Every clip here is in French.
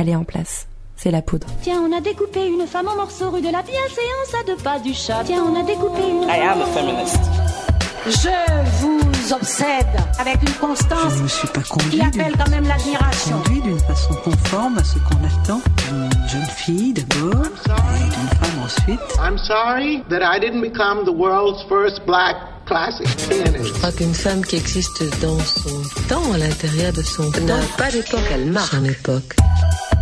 elle est en place. C'est la poudre. Tiens, on a découpé une femme en morceaux rue de la bienséance à deux pas du chat. Tiens, on a découpé une. I am a feminist. Je vous obsède avec une constance Je me suis pas qui appelle quand même l'admiration. conduit d'une façon conforme à ce qu'on attend d'une jeune fille d'abord et d'une femme ensuite. I'm sorry that I didn't become the world's first black. Je crois qu'une femme qui existe dans son temps, à l'intérieur de son temps, n'a pas d'époque, elle marque son époque.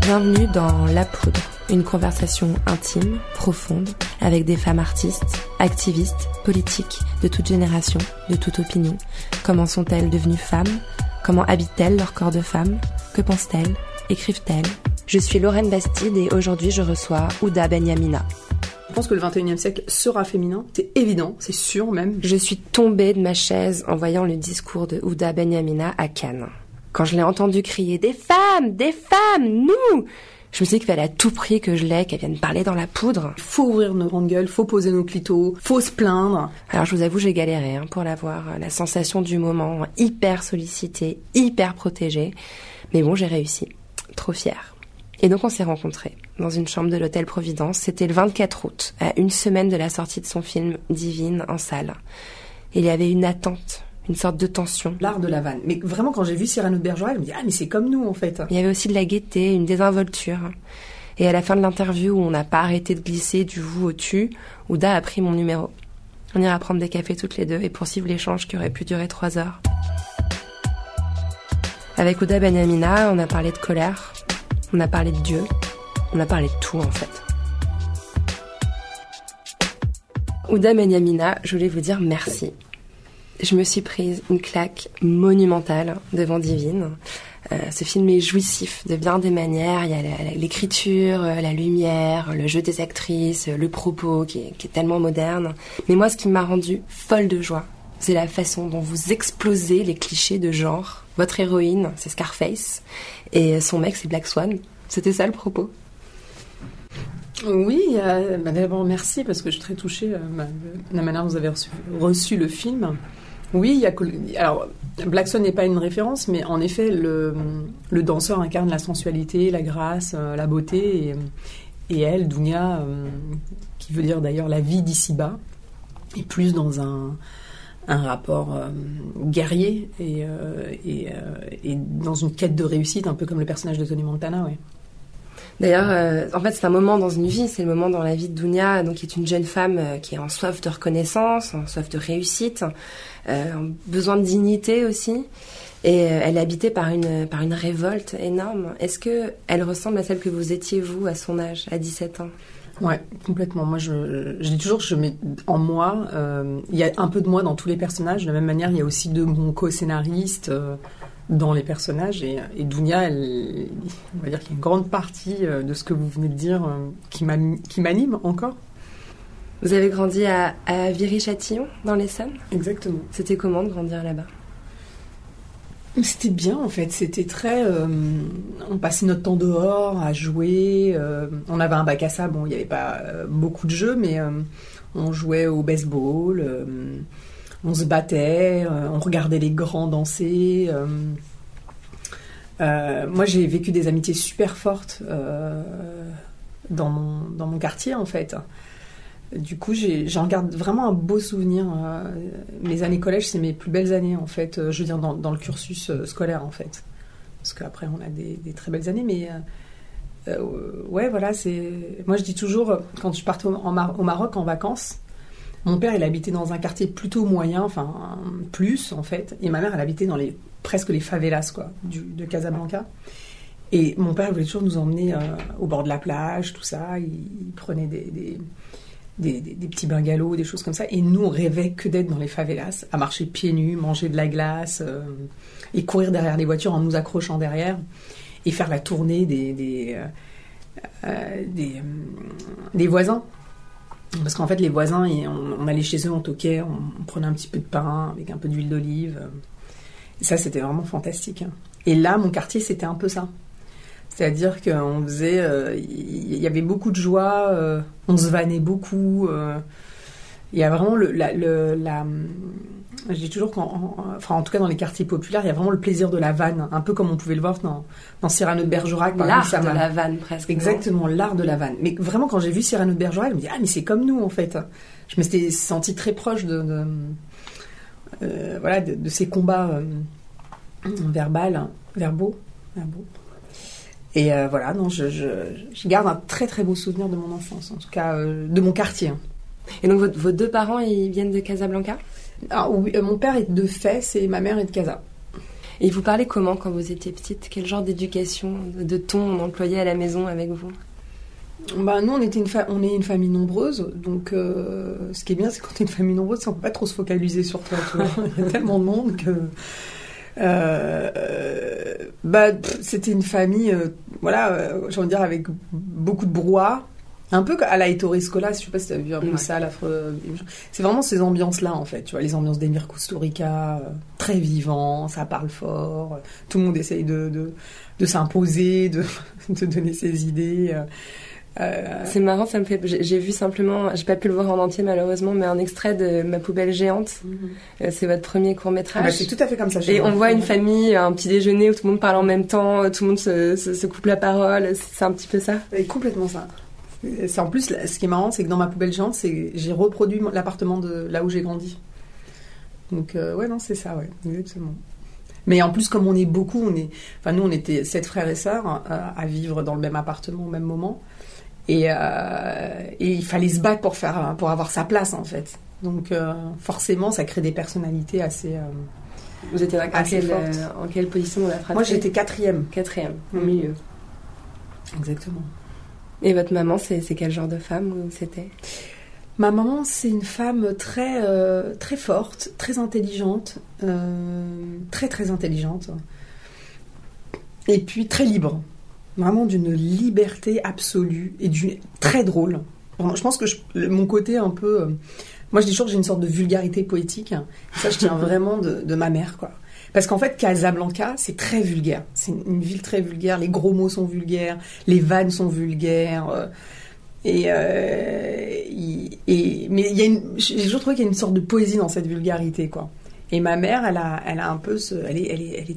Bienvenue dans La Poudre, une conversation intime, profonde, avec des femmes artistes, activistes, politiques, de toute génération, de toute opinion. Comment sont-elles devenues femmes? Comment habitent-elles leur corps de femme Que pensent-elles? Écrivent-elles? Je suis Lorraine Bastide et aujourd'hui je reçois Ouda Benyamina. Je pense que le 21e siècle sera féminin, c'est évident, c'est sûr même. Je suis tombée de ma chaise en voyant le discours de Ouda Benyamina à Cannes. Quand je l'ai entendu crier Des femmes Des femmes Nous Je me suis dit qu'il fallait à tout prix que je l'ai, qu'elle vienne parler dans la poudre. Faut ouvrir nos grandes gueules, faut poser nos clitos, faut se plaindre. Alors je vous avoue, j'ai galéré hein, pour l'avoir. La sensation du moment, hyper sollicitée, hyper protégée. Mais bon, j'ai réussi. Trop fière. Et donc on s'est rencontrés dans une chambre de l'hôtel Providence. C'était le 24 août, à une semaine de la sortie de son film Divine en salle. Il y avait une attente, une sorte de tension. L'art de la vanne. Mais vraiment, quand j'ai vu Cyrano de Bergerac, je me dis, ah, mais c'est comme nous, en fait. Il y avait aussi de la gaieté, une désinvolture. Et à la fin de l'interview, où on n'a pas arrêté de glisser du vous au tu, Ouda a pris mon numéro. On ira prendre des cafés toutes les deux et poursuivre l'échange qui aurait pu durer trois heures. Avec Ouda Benyamina, on a parlé de colère, on a parlé de Dieu, on a parlé de tout en fait. Ouda Benyamina, je voulais vous dire merci. Je me suis prise une claque monumentale devant Divine. Euh, ce film est jouissif de bien des manières. Il y a l'écriture, euh, la lumière, le jeu des actrices, euh, le propos qui est, tellement moderne. Mais moi, ce qui m'a rendue folle de joie, c'est la façon dont vous explosez les clichés de genre. Votre héroïne, c'est Scarface, et son mec, c'est Black Swan. C'était ça le propos? Oui, euh, bah, d'abord merci parce que je suis très touchée de la manière dont vous avez reçu le film. Oui, il y a alors Black Swan n'est pas une référence, mais en effet le, danseur incarne la sensualité, la grâce, euh, la beauté, et, elle, Dunia, euh, qui veut dire d'ailleurs la vie d'ici-bas, est plus dans un rapport euh, guerrier et, dans une quête de réussite, un peu comme le personnage de Tony Montana, ouais. D'ailleurs, en fait, c'est un moment dans une vie, c'est le moment dans la vie de Dunia, donc qui est une jeune femme qui est en soif de reconnaissance, en soif de réussite, euh, en besoin de dignité aussi. Et euh, elle est habitée par une, par une révolte énorme. Est-ce que elle ressemble à celle que vous étiez, vous, à son âge, à 17 ans? Ouais, complètement. Moi, je, dis toujours que je mets en moi, euh, il y a un peu de moi dans tous les personnages. De la même manière, il y a aussi de mon co-scénariste euh, dans les personnages. Et, et elle, on va dire qu'il y a une grande partie euh, de ce que vous venez de dire euh, qui m'anime encore. Vous avez grandi à, à Viry-Châtillon, dans l'Essonne? Exactement. C'était comment de grandir là-bas? C'était bien en fait, c'était très... euh, on passait notre temps dehors à jouer, euh, on avait un bac à sable, bon il n'y avait pas euh, beaucoup de jeux, mais on jouait au baseball, on se battait, on regardait les grands danser. moi j'ai vécu des amitiés super fortes dans, mon, dans mon quartier en fait. Du coup, j'en garde vraiment un beau souvenir. euh, mes années collège, c'est mes plus belles années, en fait. euh, je veux dire, dans, le cursus euh, scolaire, en fait. Parce qu'après, on a des, très belles années, mais... euh, ouais, voilà, c'est... Moi, je dis toujours, quand je partais au, Maroc en vacances, mon père, il habitait dans un quartier plutôt moyen, enfin, plus, en fait. Et ma mère, elle habitait dans les... presque les favelas, quoi, de Casablanca. Et mon père voulait toujours nous emmener au bord de la plage, tout ça. Il, il prenait des, des, petits bungalows, des choses comme ça. Et nous, on rêvait que d'être dans les favelas, à marcher pieds nus, manger de la glace, euh, et courir derrière les voitures en nous accrochant derrière, et faire la tournée des, des, euh, euh, des, voisins. Parce qu'en fait, les voisins, on, on allait chez eux, on toquait, on, on prenait un petit peu de pain avec un peu d'huile d'olive. Ça, c'était vraiment fantastique. hein. Et là, mon quartier, c'était un peu ça. C'est-à-dire qu'on faisait, euh, il y, y avait beaucoup de joie, euh, on se vannait beaucoup. euh, il y a vraiment le, la, le- la, Je dis toujours qu'en, en- enfin, en tout cas dans les quartiers populaires, il y a vraiment le plaisir de la vanne, un peu comme on pouvait le voir dans, dans Cyrano de Bergerac. L'art de la vanne presque. Exactement, l'art de la vanne. Mais vraiment, quand j'ai vu Cyrano de Bergerac, je me dis, ah, mais c'est comme nous, en fait. Je me suis sentie très proche de, de- euh, voilà, de, de ces combats euh, verbal, verbaux, verbaux. Et euh, voilà, non, je, je, je garde un très très beau souvenir de mon enfance, en tout cas euh, de mon quartier. Et donc vos deux parents, ils viennent de Casablanca? Ah, oui, euh, mon père est de Fès et ma mère est de Casa. Et vous parlaient comment quand vous étiez petite? Quel genre d'éducation, de, ton on employait à la maison avec vous? Bah, nous, on, était une on est une famille nombreuse, donc ce qui est bien, c'est quand on est une famille nombreuse, c'est qu'on peut pas trop se focaliser sur toi. Il y a tellement de monde que. Euh, euh, bah, c'était une famille, euh, voilà, euh, j'ai envie de dire, avec beaucoup de brouhaha. Un peu à la Ettore Scola, je sais pas si tu as vu un peu Ouais. ça, l'affreux. C'est vraiment ces ambiances-là, en fait. Tu vois, les ambiances d'Emir Kusturica, euh, très vivant, ça parle fort, euh, tout le monde essaye de, de, de s'imposer, de, de donner ses idées. Euh, euh, C'est marrant, ça me fait. J'ai vu simplement, j'ai pas pu le voir en entier malheureusement, mais un extrait de Ma poubelle géante. Euh, C'est votre premier court ah bah, métrage. c'est tout à fait comme ça. Et on voit une famille, un petit déjeuner où tout le monde parle en même temps, tout le monde se, se, se coupe la parole. C'est un petit peu ça. Et complètement ça. C'est en plus, ce qui est marrant, c'est que dans ma poubelle géante, c'est j'ai reproduit l'appartement de là où j'ai grandi. Donc euh, ouais, non, c'est ça, ouais, exactement. Mais en plus, comme on est beaucoup, on est, enfin nous, on était sept frères et sœurs euh, à vivre dans le même appartement au même moment, et, euh, et il fallait se battre pour faire, pour avoir sa place en fait. Donc euh, forcément, ça crée des personnalités assez. euh, Vous étiez Assez quelle, en quelle position dans la fratrie Moi, j'étais quatrième. quatrième, au Mm. milieu. Exactement. Et votre maman, c'est quel genre de femme c'était? Ma maman, c'est une femme très, euh, très forte, très intelligente, euh, très très intelligente, et puis très libre, vraiment d'une liberté absolue et d'une très drôle. Je pense que mon côté un peu, euh, moi je dis toujours que j'ai une sorte de vulgarité poétique. Ça, je tiens vraiment de, ma mère, quoi. Parce qu'en fait, Casablanca, c'est très vulgaire. C'est une, ville très vulgaire. Les gros mots sont vulgaires, les vannes sont vulgaires. euh, euh, et mais j'ai toujours trouvé qu'il y a une sorte de poésie dans cette vulgarité, quoi. Et ma mère, elle a, un peu elle est,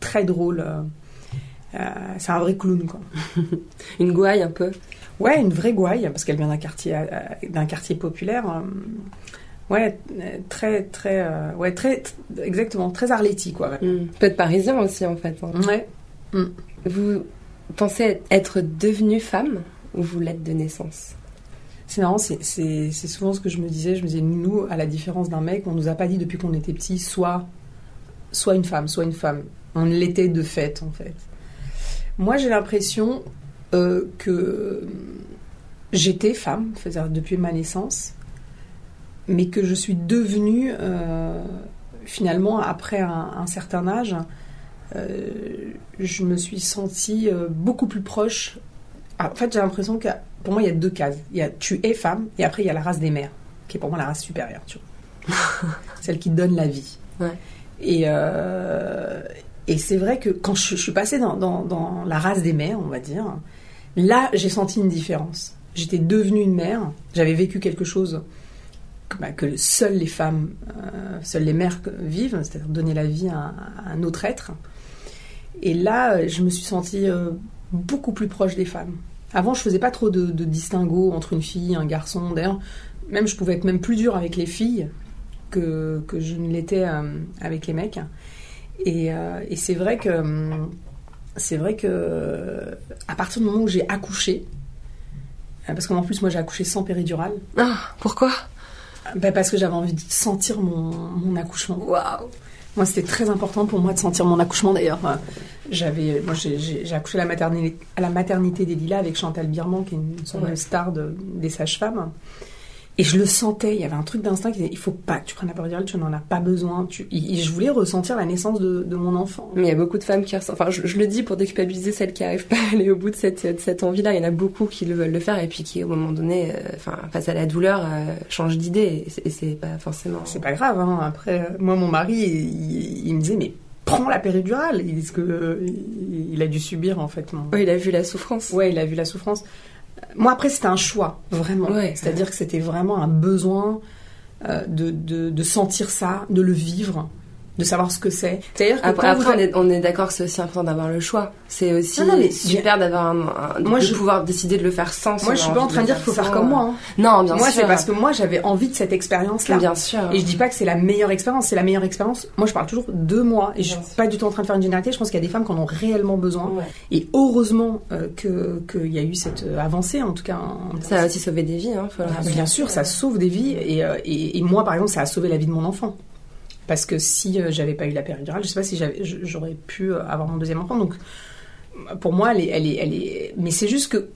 très drôle. C'est un vrai clown, quoi. Une gouaille un peu Ouais, une vraie gouaille, parce qu'elle vient d'un quartier, euh, d'un quartier populaire. euh, ouais, euh, très, très, euh, ouais, très, exactement, très Arletty, quoi. Mm. Peut-être parisien aussi en fait. hein. Ouais. Vous pensez être devenue femme ou vous l'êtes de naissance? C'est marrant, c'est souvent ce que je me disais. Je me disais, nous, à la différence d'un mec, on nous a pas dit depuis qu'on était petit, soit, soit une femme, soit une femme. On l'était de fait, en fait. Moi, j'ai l'impression euh, que j'étais femme, c'est-à-dire depuis ma naissance, mais que je suis devenue, euh, finalement, après un, un certain âge, euh, je me suis sentie beaucoup plus proche. Ah, en fait, j'ai l'impression que pour moi, il y a deux cases. Il y a tu es femme, et après, il y a la race des mères, qui est pour moi la race supérieure, tu vois. Celle qui donne la vie. Ouais. Et, euh, et c'est vrai que quand je, suis passée dans, la race des mères, on va dire, là, j'ai senti une différence. J'étais devenue une mère, j'avais vécu quelque chose que, bah, que seules les femmes, euh, seules les mères vivent, c'est-à-dire donner la vie à, un- à un autre être. Et là, je me suis sentie euh, beaucoup plus proche des femmes. Avant, je faisais pas trop de, de distinguo entre une fille et un garçon. D'ailleurs, même je pouvais être même plus dure avec les filles que, que je ne l'étais euh, avec les mecs. Et, euh, et c'est vrai que hum, c'est vrai que euh, à partir du moment où j'ai accouché, euh, parce qu'en plus moi j'ai accouché sans péridurale, Ah, pourquoi? Bah, parce que j'avais envie de sentir mon, mon accouchement. Waouh Moi, c'était très important pour moi de sentir mon accouchement. D'ailleurs, j'avais, moi, j'ai- accouché à la maternité, à la maternité des Lilas avec Chantal Birman, qui est une de star de- des sages-femmes. Et je le sentais. Il y avait un truc d'instinct qui disait il faut pas que tu prennes la péridurale, tu n'en as pas besoin. Tu... Et je voulais ressentir la naissance de, de mon enfant. Mais il y a beaucoup de femmes qui ressentent. Enfin, je, je le dis pour déculpabiliser celles qui n'arrivent pas à aller au bout de cette, de cette envie-là. Il y en a beaucoup qui le veulent le faire et puis qui, au moment donné, euh, enfin, face à la douleur, euh, changent d'idée. Et c'est- pas forcément. C'est pas grave. Hein. Après, euh, moi, mon mari, il, il me disait mais prends la péridurale. Il, que, il- a dû subir en fait mon, Ouais, il a vu la souffrance. Ouais, il a vu la souffrance. Moi, après, c'était un choix, vraiment. Ouais. C'est-à-dire que c'était vraiment un besoin. euh, de, de, de sentir ça, de le vivre, de savoir ce que c'est. C'est-à-dire que Après, vous on est, on est d'accord que c'est aussi important d'avoir le choix. C'est aussi Non, non, mais super d'avoir un, un- Moi, de je- pouvoir décider de le faire sans. moi, je suis pas en train de dire qu'il faut faire comme moi. hein. Non, bien moi, sûr. c'est parce que moi, j'avais envie de cette expérience-là. Bien sûr. Et je dis pas que c'est la meilleure expérience, c'est la meilleure expérience. Moi, je parle toujours de moi et je suis pas du tout en train de faire une généralité. Je pense qu'il y a des femmes qui en ont réellement besoin. Ouais. Et heureusement euh, que qu'il y a eu cette euh, avancée, en tout cas. en- Ça a aussi sauvé des vies, hein, faut le Ah. Bien sûr, ça sauve des vies. Et, euh, et, et moi, par exemple, ça a sauvé la vie de mon enfant. Parce que si euh, j'avais pas eu la péridurale, je sais pas si j'aurais pu euh, avoir mon deuxième enfant. Donc, pour moi, elle est, elle est, elle est... mais c'est juste que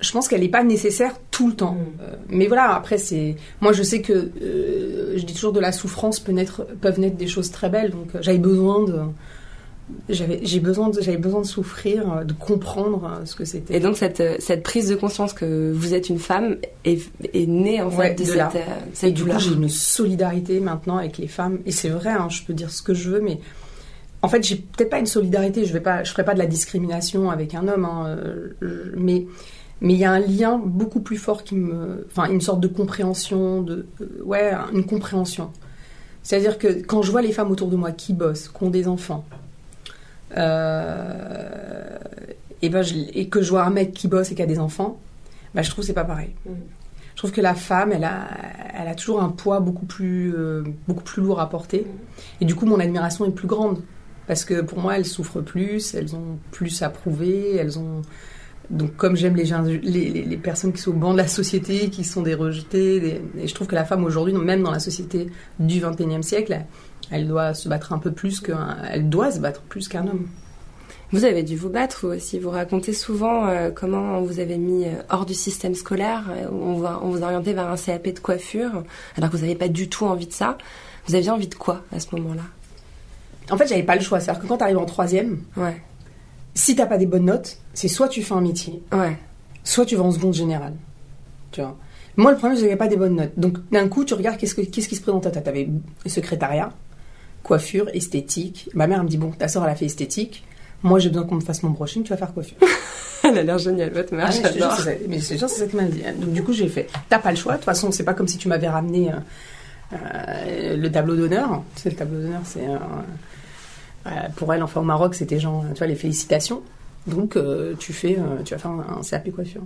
je pense qu'elle n'est pas nécessaire tout le temps. Mm. Euh, mais voilà, après, c'est. Moi, je sais que. euh, je dis toujours de la souffrance peut naître, peuvent naître des choses très belles. Donc, euh, j'avais besoin de. J'avais j'ai besoin, de- j'avais besoin de souffrir, euh, de comprendre euh, ce que c'était. Et donc cette, euh, cette prise de conscience que vous êtes une femme est, est née en fait de, de cette, là. cette Et du coup, j'ai une solidarité maintenant avec les femmes. Et c'est vrai, hein, je peux dire ce que je veux, mais en fait, j'ai peut-être pas une solidarité. Je vais pas, je ferai pas de la discrimination avec un homme, hein, mais mais il y a un lien beaucoup plus fort qui me, enfin, une sorte de compréhension, de ouais, une compréhension. C'est-à-dire que quand je vois les femmes autour de moi qui bossent, qui ont des enfants, euh, et ben je- et que je vois un mec qui bosse et qui a des enfants, bah, je trouve que c'est pas pareil. Je trouve que la femme, elle a, elle a toujours un poids beaucoup plus, euh, beaucoup plus lourd à porter. Et du coup, mon admiration est plus grande. Parce que pour moi, elles souffrent plus, elles ont plus à prouver, elles ont. Donc, comme j'aime les, les, les- les personnes qui sont au banc de la société, qui sont des rejetées, des- et je trouve que la femme aujourd'hui, même dans la société du XXIe siècle, elle, doit se battre un peu plus qu'un. Elle doit se battre plus qu'un homme. Vous avez dû vous battre vous aussi. Vous racontez souvent euh, comment on vous avait mis euh, hors du système scolaire, euh, on, vous, on vous orientait vers un CAP de coiffure, alors que vous n'avez pas du tout envie de ça. Vous aviez envie de quoi à ce moment-là? En fait, j'avais pas le choix. C'est-à-dire que quand tu arrives en troisième, Ouais, si t'as pas des bonnes notes, c'est soit tu fais un métier, ouais. soit tu vas en seconde générale. Tu vois? Moi, le problème, c'est que j'avais pas des bonnes notes. Donc, d'un coup, tu regardes qu'est-ce, que- qu'est-ce qui se présente à toi? T'avais secrétariat, coiffure, esthétique. Ma mère elle me dit Bon, ta soeur, elle a fait esthétique. Moi, j'ai besoin qu'on me fasse mon brushing, tu vas faire coiffure. Elle a l'air géniale, votre mère. Ah, mais je te jure, j'adore. c'est ça- mais jure, c'est ça qu'elle m'a dit. Donc, du coup, j'ai fait T'as pas le choix. De toute façon, c'est pas comme si tu m'avais ramené euh, euh, le tableau d'honneur. Tu sais, le tableau d'honneur, c'est. euh, pour elle, enfin, au Maroc, c'était genre, tu vois, les félicitations. Donc, tu fais, tu vas faire un, un CAP coiffure.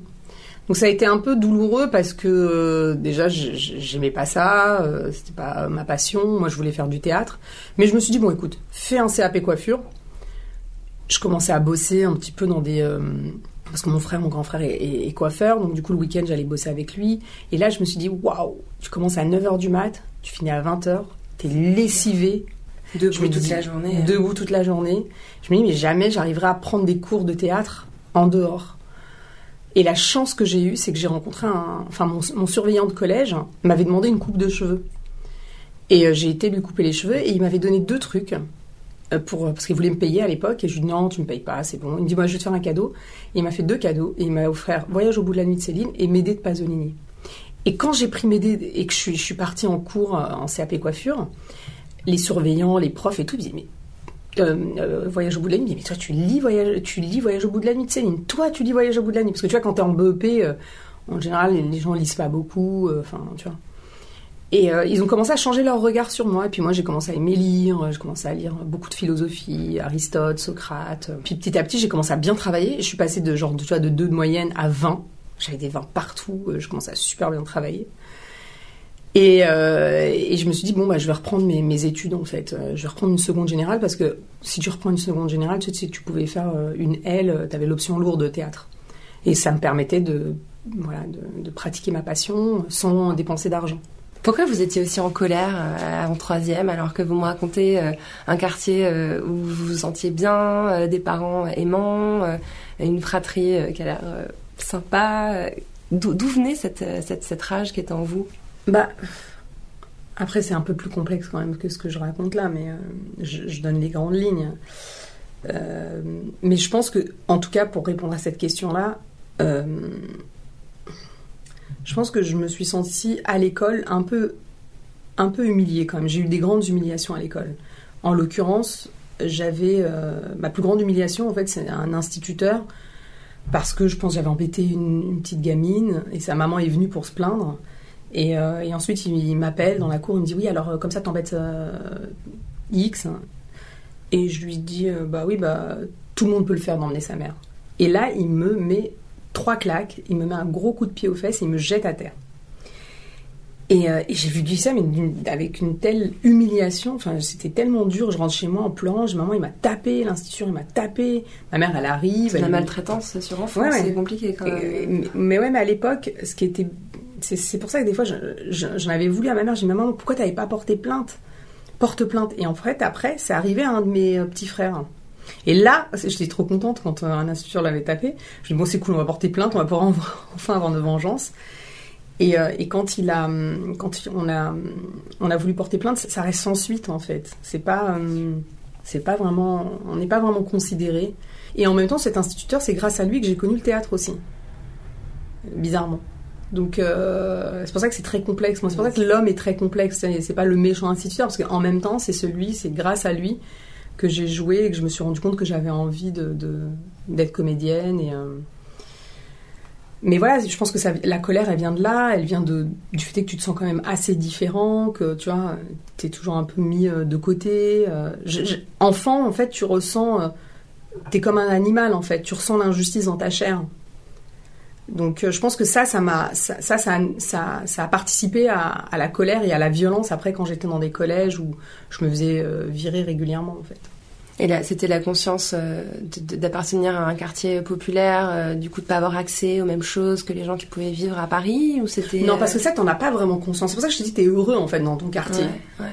Donc, ça a été un peu douloureux parce que euh, déjà, j'aimais pas ça, euh, c'était pas ma passion. Moi, je voulais faire du théâtre. Mais je me suis dit, bon, écoute, fais un CAP coiffure. Je commençais à bosser un petit peu dans des. euh, parce que mon frère, mon grand frère est, est- est coiffeur, donc du coup, le week-end, j'allais bosser avec lui. Et là, je me suis dit, waouh, tu commences à 9h du mat, tu finis à 20h, t'es lessivé, Debout je me toute la journée. Debout toute la journée. Je me dis, mais jamais j'arriverai à prendre des cours de théâtre en dehors. Et la chance que j'ai eue, c'est que j'ai rencontré un. Enfin, mon, surveillant de collège m'avait demandé une coupe de cheveux. Et euh, j'ai été lui couper les cheveux et il m'avait donné deux trucs. euh, Pour, parce qu'il voulait me payer à l'époque et je lui dit non tu me payes pas c'est bon il me dit moi je vais te faire un cadeau et il m'a fait deux cadeaux et il m'a offert Voyage au bout de la nuit de Céline et Médée de Pasolini et quand j'ai pris Médée et que je suis, je suis partie en cours euh, en CAP coiffure les surveillants, les profs et tout, ils disaient, mais euh, euh, Voyage au bout de la nuit, mais toi tu lis Voyage, tu lis Voyage au bout de la nuit. De Céline, toi tu lis Voyage au bout de la nuit, parce que tu vois quand t'es en BEP, euh, en général les, gens lisent pas beaucoup, enfin tu vois. Et ils ont commencé à changer leur regard sur moi, et puis moi j'ai commencé à aimer lire, j'ai commencé à lire beaucoup de philosophie, Aristote, Socrate, puis petit à petit j'ai commencé à bien travailler, je suis passée de genre tu vois, de 2 de moyenne à 20, j'avais des 20 partout, je commençais à super bien travailler. Et, euh, et je me suis dit, bon, bah, je vais reprendre mes, études, en fait. Euh, Je vais reprendre une seconde générale, parce que si tu reprends une seconde générale, tu sais, tu pouvais faire euh, une L, tu avais l'option lourde de théâtre. Et ça me permettait de, voilà, de, pratiquer ma passion sans dépenser d'argent. Pourquoi vous étiez aussi en colère en troisième alors que vous me racontez un quartier où vous vous sentiez bien, des parents aimants, une fratrie qui a l'air sympa D'où venait cette, cette, cette rage qui est en vous? Bah, après, c'est un peu plus complexe quand même que ce que je raconte là, mais euh, je, donne les grandes lignes. Euh, mais je pense que, en tout cas, pour répondre à cette question-là, euh, je pense que je me suis sentie à l'école un peu, un peu humiliée quand même. J'ai eu des grandes humiliations à l'école. En l'occurrence, j'avais ma plus grande humiliation, en fait, c'est un instituteur parce que je pense j'avais embêté une petite gamine et sa maman est venue pour se plaindre. Et, euh, et ensuite, il, il m'appelle dans la cour, il me dit Oui, alors euh, comme ça, t'embêtes euh, X. Et je lui dis Bah oui, bah tout le monde peut le faire d'emmener sa mère. Et là, il me met trois claques, il me met un gros coup de pied aux fesses il me jette à terre. Et, euh, et j'ai vu du ça, mais avec une telle humiliation. Enfin, c'était tellement dur. Je rentre chez moi en pleurant. Je- Maman, il m'a tapé. L'institution, il m'a tapé. Ma mère, elle arrive. C'est de la elle- maltraitance sur enfant, Ouais, ouais. c'est compliqué quand même. et- mais, mais ouais, mais à l'époque, ce qui était. C'est pour ça que des fois, je- je- j'en avais voulu à ma mère. J'ai dit, maman, pourquoi t'avais pas porté plainte? Porte plainte. Et en fait, après, c'est arrivé à un de mes euh, petits frères. Et là, j'étais trop contente quand euh, un instituteur l'avait tapé. Je dis, bon, c'est cool, on va porter plainte, on va pouvoir en- enfin avoir de vengeance. Et, euh, et quand il a, hum, quand on a, hum, on a voulu porter plainte, ça reste sans suite en fait. C'est pas, hum, c'est pas vraiment, on n'est pas vraiment considéré. Et en même temps, cet instituteur, c'est grâce à lui que j'ai connu le théâtre aussi. Bizarrement. Donc euh, c'est pour ça que c'est très complexe. Moi, c'est pour ça que l'homme est très complexe. C'est pas le méchant instituteur parce qu'en même temps, c'est celui, c'est grâce à lui que j'ai joué et que je me suis rendu compte que j'avais envie de d'être comédienne et euh, mais voilà, je pense que ça, la colère, elle vient de là, elle vient de, du fait que tu te sens quand même assez différent, que tu vois, t'es toujours un peu mis euh, de côté. je- je- enfant, en fait, tu ressens, t'es comme un animal, en fait, tu ressens l'injustice dans ta chair. Donc, euh, je pense que ça, ça m'a, ça, ça, ça, ça- a participé à, à la colère et à la violence après quand j'étais dans des collèges où je me faisais euh, virer régulièrement, en fait. Et là, c'était la conscience euh, d'appartenir à un quartier populaire, euh, du coup de pas avoir accès aux mêmes choses que les gens qui pouvaient vivre à Paris, ou c'était Non, parce que ça, t'en as pas vraiment conscience. C'est pour ça que je te dis, t'es heureux, en fait, dans ton quartier. ouais, ouais.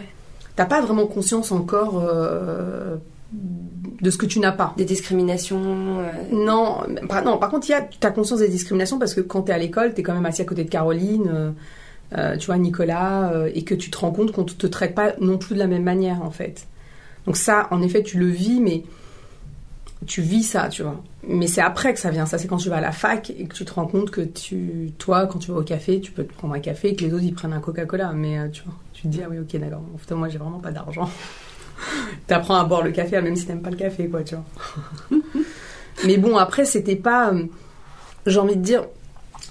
t'as pas vraiment conscience encore euh, de ce que tu n'as pas. des discriminations. euh, Non, par, non, par contre, il y a, t'as conscience des discriminations parce que quand t'es à l'école, t'es quand même assis à côté de Caroline, euh, euh, tu vois, Nicolas, euh, et que tu te rends compte qu'on te traite pas non plus de la même manière, en fait. Donc ça, en effet, tu le vis, mais tu vis ça, tu vois. Mais c'est après que ça vient. Ça, c'est quand tu vas à la fac et que tu te rends compte que tu, toi, quand tu vas au café, tu peux te prendre un café et que les autres, ils prennent un Coca-Cola. Mais tu vois, tu te dis, ah oui, ok, d'accord. En fait, moi, j'ai vraiment pas d'argent. T'apprends à boire le café, même si t'aimes pas le café, quoi, tu vois. Mais bon, après, c'était pas. euh, J'ai envie de dire.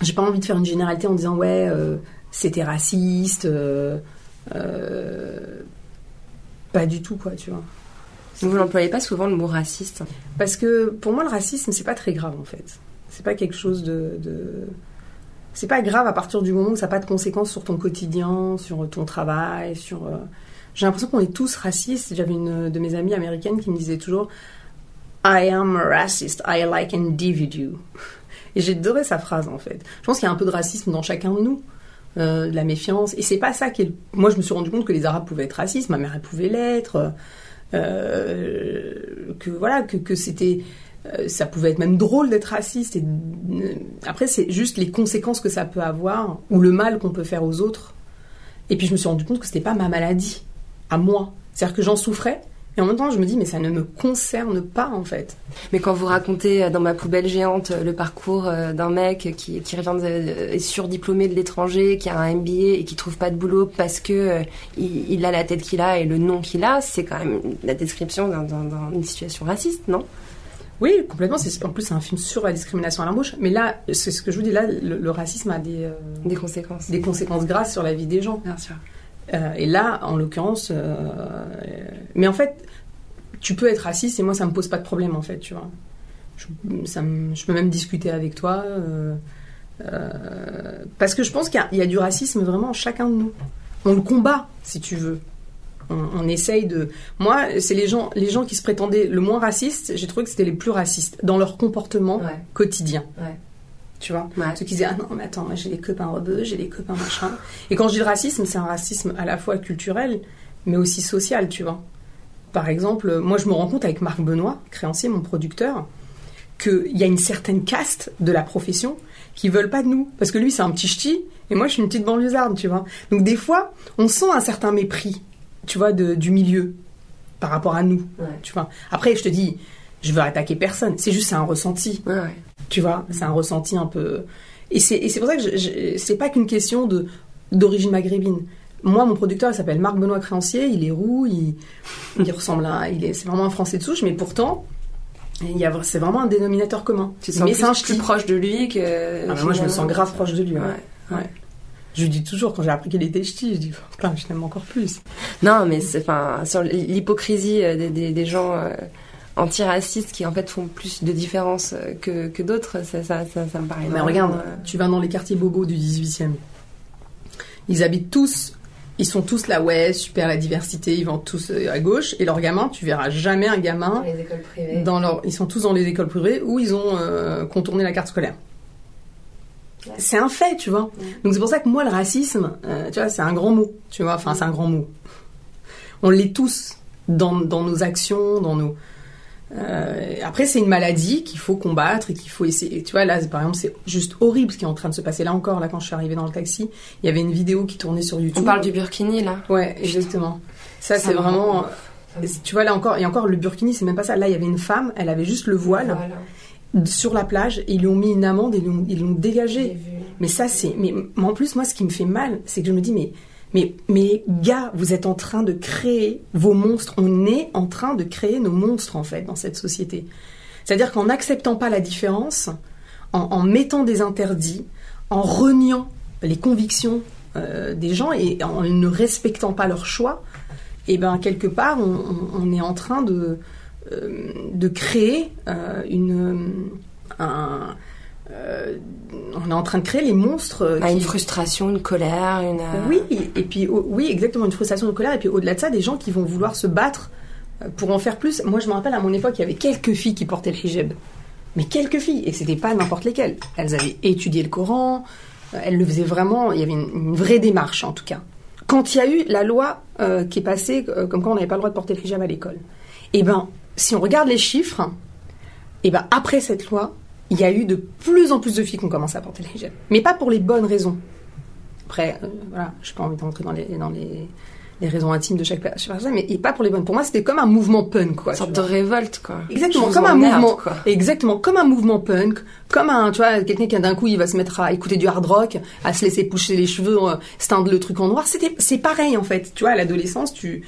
J'ai pas envie de faire une généralité en disant, ouais, euh, c'était raciste. euh, pas du tout, quoi, tu vois. Vous n'employez pas souvent le mot raciste? Parce que pour moi, le racisme, c'est pas très grave en fait. C'est pas quelque chose de. de- C'est pas grave à partir du moment où ça n'a pas de conséquences sur ton quotidien, sur ton travail, sur. J'ai l'impression qu'on est tous racistes. J'avais une de mes amies américaines qui me disait toujours I am a racist, I like individu. Et j'ai adoré sa phrase en fait. Je pense qu'il y a un peu de racisme dans chacun de nous. euh, de la méfiance. Et c'est pas ça qui est. Moi, je me suis rendu compte que les Arabes pouvaient être racistes, ma mère, elle pouvait l'être. euh, que voilà, que, que c'était. euh, ça pouvait être même drôle d'être raciste. Après, c'est juste les conséquences que ça peut avoir, ou le mal qu'on peut faire aux autres. Et puis, je me suis rendu compte que c'était pas ma maladie, à moi. C'est-à-dire que j'en souffrais. Et en même temps, je me dis, mais ça ne me concerne pas, en fait. Mais quand vous racontez euh, dans ma poubelle géante euh, le parcours euh, d'un mec qui, qui revient de, est surdiplômé de l'étranger, qui a un MBA et qui trouve pas de boulot parce que euh, il, il a la tête qu'il a et le nom qu'il a, c'est quand même la description d'un- d'un- d'une situation raciste, non? Oui, complètement. En plus, c'est un film sur la discrimination à l'embauche. Mais là, c'est ce que je vous dis, là, le, le racisme a des, euh, Des conséquences. des conséquences graves sur la vie des gens. Bien sûr. Euh, et là, en l'occurrence, euh, mais en fait, tu peux être raciste et moi, ça me pose pas de problème, en fait, tu vois. Je, ça me- je peux même discuter avec toi. euh, parce que je pense qu'il y a, il y a du racisme vraiment en chacun de nous. On le combat, si tu veux. On, on essaye de. Moi, c'est les gens, les gens qui se prétendaient le moins racistes, j'ai trouvé que c'était les plus racistes dans leur comportement Ouais. quotidien. Ouais. Tu vois Ouais. Ceux qui disaient Ah non, mais attends, moi j'ai des copains rebeux, j'ai des copains machin. Et quand je dis le racisme, c'est un racisme à la fois culturel, mais aussi social, tu vois. Par exemple, moi je me rends compte avec Marc Benoît, créancier, mon producteur, qu'il y a une certaine caste de la profession qui veulent pas de nous. Parce que lui, c'est un petit ch'ti, et moi je suis une petite banlieusarde, tu vois. Donc des fois, on sent un certain mépris, tu vois, de- du milieu par rapport à nous, Ouais. tu vois. Après, je te dis, je veux attaquer personne, c'est juste c'est un ressenti. Ouais, ouais. Tu vois, c'est un ressenti un peu. Et c'est c'est pour ça que c'est pas qu'une question d'origine maghrébine. Moi, mon producteur, il s'appelle Marc Benoît Créancier, il est roux, il, il ressemble à. Il est, c'est vraiment un français de souche, mais pourtant, c'est vraiment un dénominateur commun. Tu te sens mais plus, c'est un plus ch'ti. proche de lui que. Ah, moi, je me sens grave proche de lui. Ouais. Ouais. Ouais. Je lui dis toujours, quand j'ai appris qu'elle était ch'ti, je dis, putain, je t'aime encore plus. Non, mais c'est, enfin, sur l'hypocrisie euh, des, des, des gens euh, antiracistes qui en fait font plus de différence euh, que, que d'autres, ça, ça, ça, ça me paraît. Mais regarde, euh, tu vas dans les quartiers bobos du 18e. Ils habitent tous, ils sont tous là, ouais, super la diversité, ils vont tous euh, à gauche. Et leurs gamins, tu verras jamais un gamin les écoles privées. dans leur, ils sont tous dans les écoles privées où ils ont euh, contourné la carte scolaire. Ouais. C'est un fait, tu vois. Donc c'est pour ça que moi, le racisme, euh, tu vois, c'est un grand mot, tu vois. Enfin, c'est un grand mot. On l'est tous dans, dans nos actions, dans nos. Euh, après, c'est une maladie qu'il faut combattre et qu'il faut essayer. Tu vois, là, par exemple, c'est juste horrible ce qui est en train de se passer. Là encore, là, quand je suis arrivée dans le taxi, il y avait une vidéo qui tournait sur YouTube. On parle du Burkini là. Ouais, exactement. Ça, Ça c'est vraiment. ouf. Tu vois, là encore, et encore, le burkini, c'est même pas ça. Là, il y avait une femme, elle avait juste le voile Voilà. sur la plage, et ils lui ont mis une amende et ils l'ont- dégagé. Mais ça, c'est. Mais en plus, moi, ce qui me fait mal, c'est que je me dis, mais. Mais, gars, vous êtes en train de créer vos monstres. On est en train de créer nos monstres, en fait, dans cette société. C'est-à-dire qu'en n'acceptant pas la différence, en, mettant des interdits, en reniant les convictions euh, des gens et en ne respectant pas leurs choix, et ben quelque part, on est en train de, euh, de créer euh, une, un, euh, on est en train de créer les monstres. euh, Bah, qui- une frustration, une colère, une. euh, oui, et puis au- oui, exactement, une frustration de colère. Et puis au-delà de ça, des gens qui vont vouloir se battre pour en faire plus. Moi, je me rappelle à mon époque, il y avait quelques filles qui portaient le hijab. Mais quelques filles, et c'était pas n'importe lesquelles. Elles avaient étudié le Coran, elles le faisaient vraiment, il y avait une, une vraie démarche en tout cas. Quand il y a eu la loi euh, qui est passée, euh, comme quoi on n'avait pas le droit de porter le hijab à l'école, et ben, si on regarde les chiffres, et ben après cette loi, il y a eu de plus en plus de filles qui ont commencé à porter le hijab. Mais pas pour les bonnes raisons. Après, euh, voilà, je n'ai pas envie d'entrer dans les, dans les, les raisons intimes de chaque personne, mais et pas pour les bonnes. Pour moi, c'était comme un mouvement punk, quoi. Une sorte de révolte, quoi. Exactement, comme un mouvement, quoi. exactement, comme un mouvement punk, comme un, tu vois, quelqu'un qui d'un coup il va se mettre à écouter du hard rock, à se laisser pousser les cheveux, euh, se teindre le truc en noir. C'était, c'est pareil en fait. Tu vois, à l'adolescence, tu,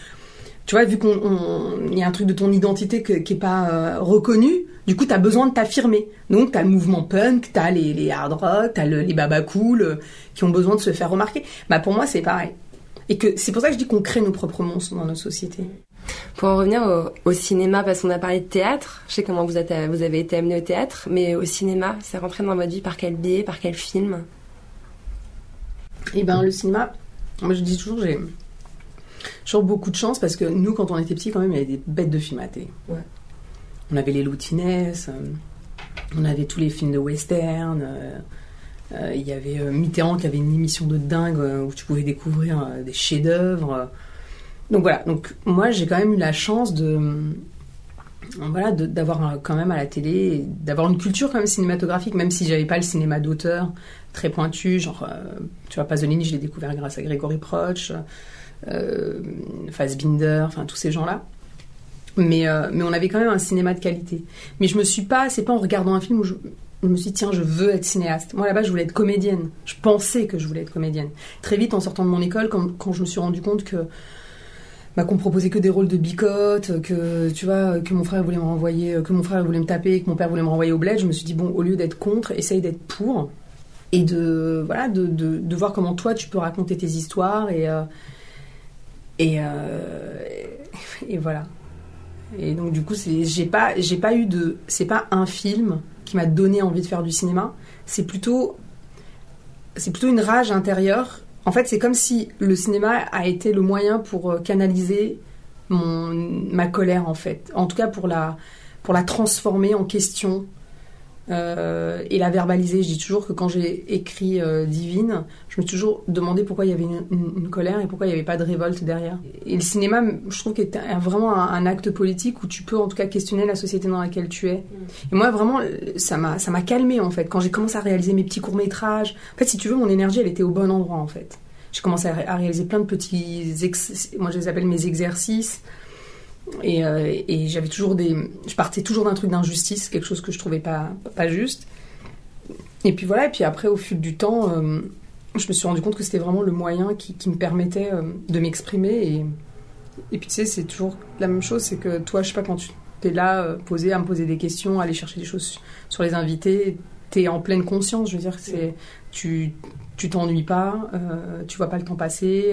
tu vois, vu qu'on, y a un truc de ton identité que- qui est pas euh, reconnu, du coup, t'as besoin de t'affirmer. Donc, t'as le mouvement punk, t'as les, les hard rock, t'as le- les baba cool, euh, qui ont besoin de se faire remarquer. Bah, pour moi, c'est pareil. Et que c'est pour ça que je dis qu'on crée nos propres monstres dans notre société. Pour en revenir au, au cinéma, parce qu'on a parlé de théâtre, je sais comment vous, êtes, vous avez été amené au théâtre, mais au cinéma, c'est rentré dans votre vie par quel biais, par quel film? Et ben le cinéma, moi je dis toujours j'ai toujours beaucoup de chance parce que nous quand on était petits quand même il y avait des bêtes de films à. Ouais. On avait les Loutinès, euh, on avait tous les films de western. euh, euh, Il y avait Mitterrand qui avait une émission de dingue où tu pouvais découvrir des chefs-d'œuvre. Donc voilà, donc moi j'ai quand même eu la chance de voilà d'avoir quand même à la télé d'avoir une culture quand même cinématographique même si j'avais pas le cinéma d'auteur très pointu genre tu vois Pasolini je l'ai découvert grâce à Grégory Proch Fassbinder enfin tous ces gens là mais euh, mais on avait quand même un cinéma de qualité mais je me suis pas c'est pas en regardant un film où je me suis dit, tiens, je veux être cinéaste. Moi, là-bas, je voulais être comédienne. Je pensais que je voulais être comédienne. Très vite, en sortant de mon école, quand, quand je me suis rendu compte que bah, qu'on me proposait que des rôles de bicote, que tu vois, que mon frère voulait me renvoyer, que mon frère voulait me taper, que mon père voulait me renvoyer au bled, je me suis dit bon, au lieu d'être contre, essaye d'être pour et de voilà, de, de voir comment toi tu peux raconter tes histoires et euh, et, euh, et, voilà. Et donc du coup, j'ai pas j'ai pas eu de c'est pas un film qui m'a donné envie de faire du cinéma, c'est plutôt c'est plutôt une rage intérieure. En fait, c'est comme si le cinéma a été le moyen pour euh, canaliser mon, ma colère, en fait. En tout cas, pour la, pour la transformer en question euh, et la verbaliser. Je dis toujours que quand j'ai écrit euh, Divine, je me suis toujours demandé pourquoi il y avait une, une- une colère et pourquoi il n'y avait pas de révolte derrière. Et le cinéma, je trouve qu'il est vraiment un, un acte politique où tu peux en tout cas questionner la société dans laquelle tu es. Et moi, vraiment, ça m'a, calmé en fait. Quand j'ai commencé à réaliser mes petits courts-métrages, en fait, si tu veux, mon énergie, elle était au bon endroit en fait. J'ai commencé à, ré- à réaliser plein de petits, moi je les appelle mes exercices. Et, euh, et j'avais toujours des, je partais toujours d'un truc d'injustice, quelque chose que je trouvais pas, pas juste. Et puis voilà, et puis après, au fil du temps, euh, je me suis rendu compte que c'était vraiment le moyen qui, me permettait euh, de m'exprimer. Et, et puis tu sais, c'est toujours la même chose, c'est que toi, je sais pas, quand tu es là, posé, à me poser des questions, aller chercher des choses sur les invités, t'es en pleine conscience. Je veux dire, c'est tu tu t'ennuies pas, tu vois pas le temps passer.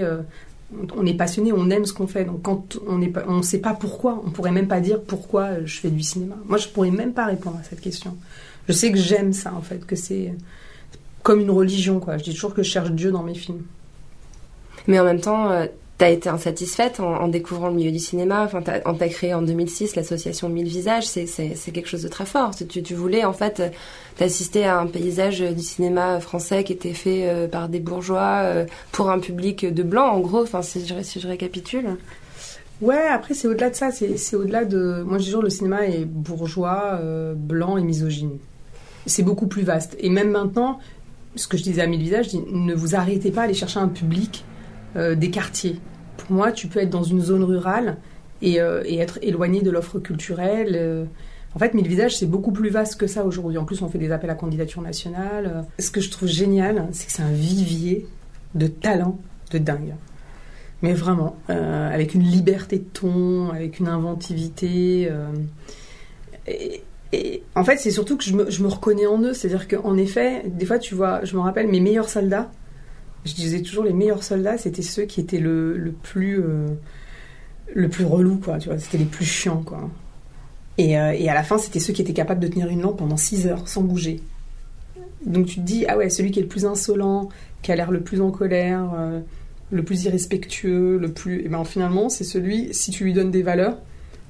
On est passionné, on aime ce qu'on fait. Donc quand on pas, on sait pas pourquoi, on pourrait même pas dire pourquoi euh, je fais du cinéma. Moi, je pourrais même pas répondre à cette question. Je sais que j'aime ça en fait, que c'est comme une religion quoi. Je dis toujours que je cherche Dieu dans mes films. Mais en même temps, euh, t'as été insatisfaite en, découvrant le milieu du cinéma. Enfin, t'as, on t'a créé en 2006 l'association Mille Visages. C'est, quelque chose de très fort. Tu, tu voulais en fait euh, t'assister à un paysage du cinéma français qui était fait euh, par des bourgeois euh, pour un public de blancs, en gros. Enfin, si je, récapitule. Ouais, après c'est au-delà de ça, c'est au-delà de. Moi je dis toujours le cinéma est bourgeois, euh, blanc et misogyne. C'est beaucoup plus vaste. Et même maintenant, ce que je disais à Mille Visages, je dis, ne vous arrêtez pas à aller chercher un public euh, des quartiers. Moi, tu peux être dans une zone rurale et, euh, être éloigné de l'offre culturelle. euh. En fait, Mille Visages, c'est beaucoup plus vaste que ça aujourd'hui. En plus, on fait des appels à candidature nationale. Euh, Ce que je trouve génial, c'est que c'est un vivier de talent de dingue. Mais vraiment, avec une liberté de ton, avec une inventivité. et, en fait, c'est surtout que je me reconnais en eux. C'est-à-dire qu'en effet, des fois, tu vois, je me rappelle mes meilleurs soldats. Je disais toujours les meilleurs soldats, c'était ceux qui étaient le, le plus euh, le plus relou, quoi. Tu vois, c'était les plus chiants, quoi. Et, euh, et à la fin, c'était ceux qui étaient capables de tenir une lampe pendant 6 heures sans bouger. Donc tu te dis, ah ouais, celui qui est le plus insolent, qui a l'air le plus en colère, euh, le plus irrespectueux, le plus. Et ben finalement, c'est celui, si tu lui donnes des valeurs,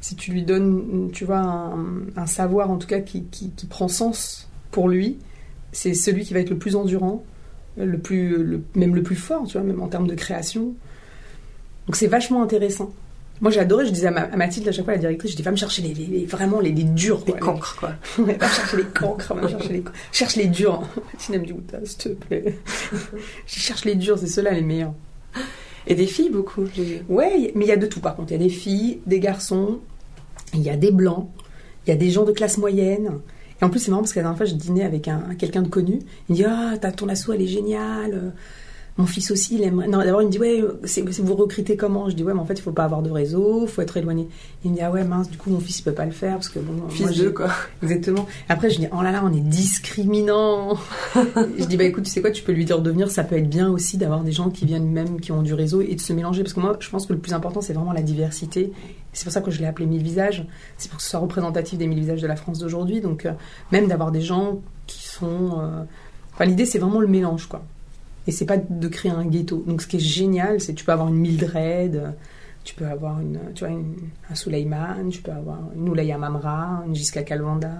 si tu lui donnes, tu vois, un, savoir en tout cas qui, qui prend sens pour lui, c'est celui qui va être le plus endurant, le plus, le- même le plus fort, tu vois, même en termes de création. Donc c'est vachement intéressant. Moi j'ai adoré, je disais à, Ma- à Mathilde à chaque fois, la directrice, je dis va me chercher les, les- les- vraiment les, les durs. Quoi, cancres, quoi. Ouais, va chercher les cancres, va chercher les, cherche les durs. Mathilde me dit, s'il te plaît. je cherche les durs, c'est ceux-là les meilleurs. Et des filles, beaucoup. Ouais, mais il y a de tout par contre. Il y a des filles, des garçons, il y a des blancs, il y a des gens de classe moyenne. Et en plus, c'est marrant parce que la dernière fois, je dînais avec un, quelqu'un de connu. Il me dit Ah, t'as ton asso, elle est géniale. Mon fils aussi, il aime. Non, d'abord, il me dit Ouais, c'est, vous recrutez comment? Je dis Ouais, mais en fait, il faut pas avoir de réseau, il faut être éloigné. Il me dit Ah ouais, mince, du coup, mon fils, il peut pas le faire parce que bon. Fils moi, d'eux, quoi. Exactement. Après, je dis, oh là là, on est discriminant. je dis, bah écoute, tu sais quoi, tu peux lui dire de venir, ça peut être bien aussi d'avoir des gens qui viennent même, qui ont du réseau et de se mélanger. Parce que moi, je pense que le plus important, c'est vraiment la diversité. C'est pour ça que je l'ai appelé Mille Visages. C'est pour que ce soit représentatif des mille visages de la France d'aujourd'hui. Donc, euh, même d'avoir des gens qui sont. euh, Enfin, l'idée, c'est vraiment le mélange, quoi. Et c'est pas de créer un ghetto. Donc, ce qui est génial, c'est que tu peux avoir une Mildred. euh, Tu peux avoir une, tu vois, une- un Souleyman, tu peux avoir une Oulaya Mamra, une Jiska Kalwanda.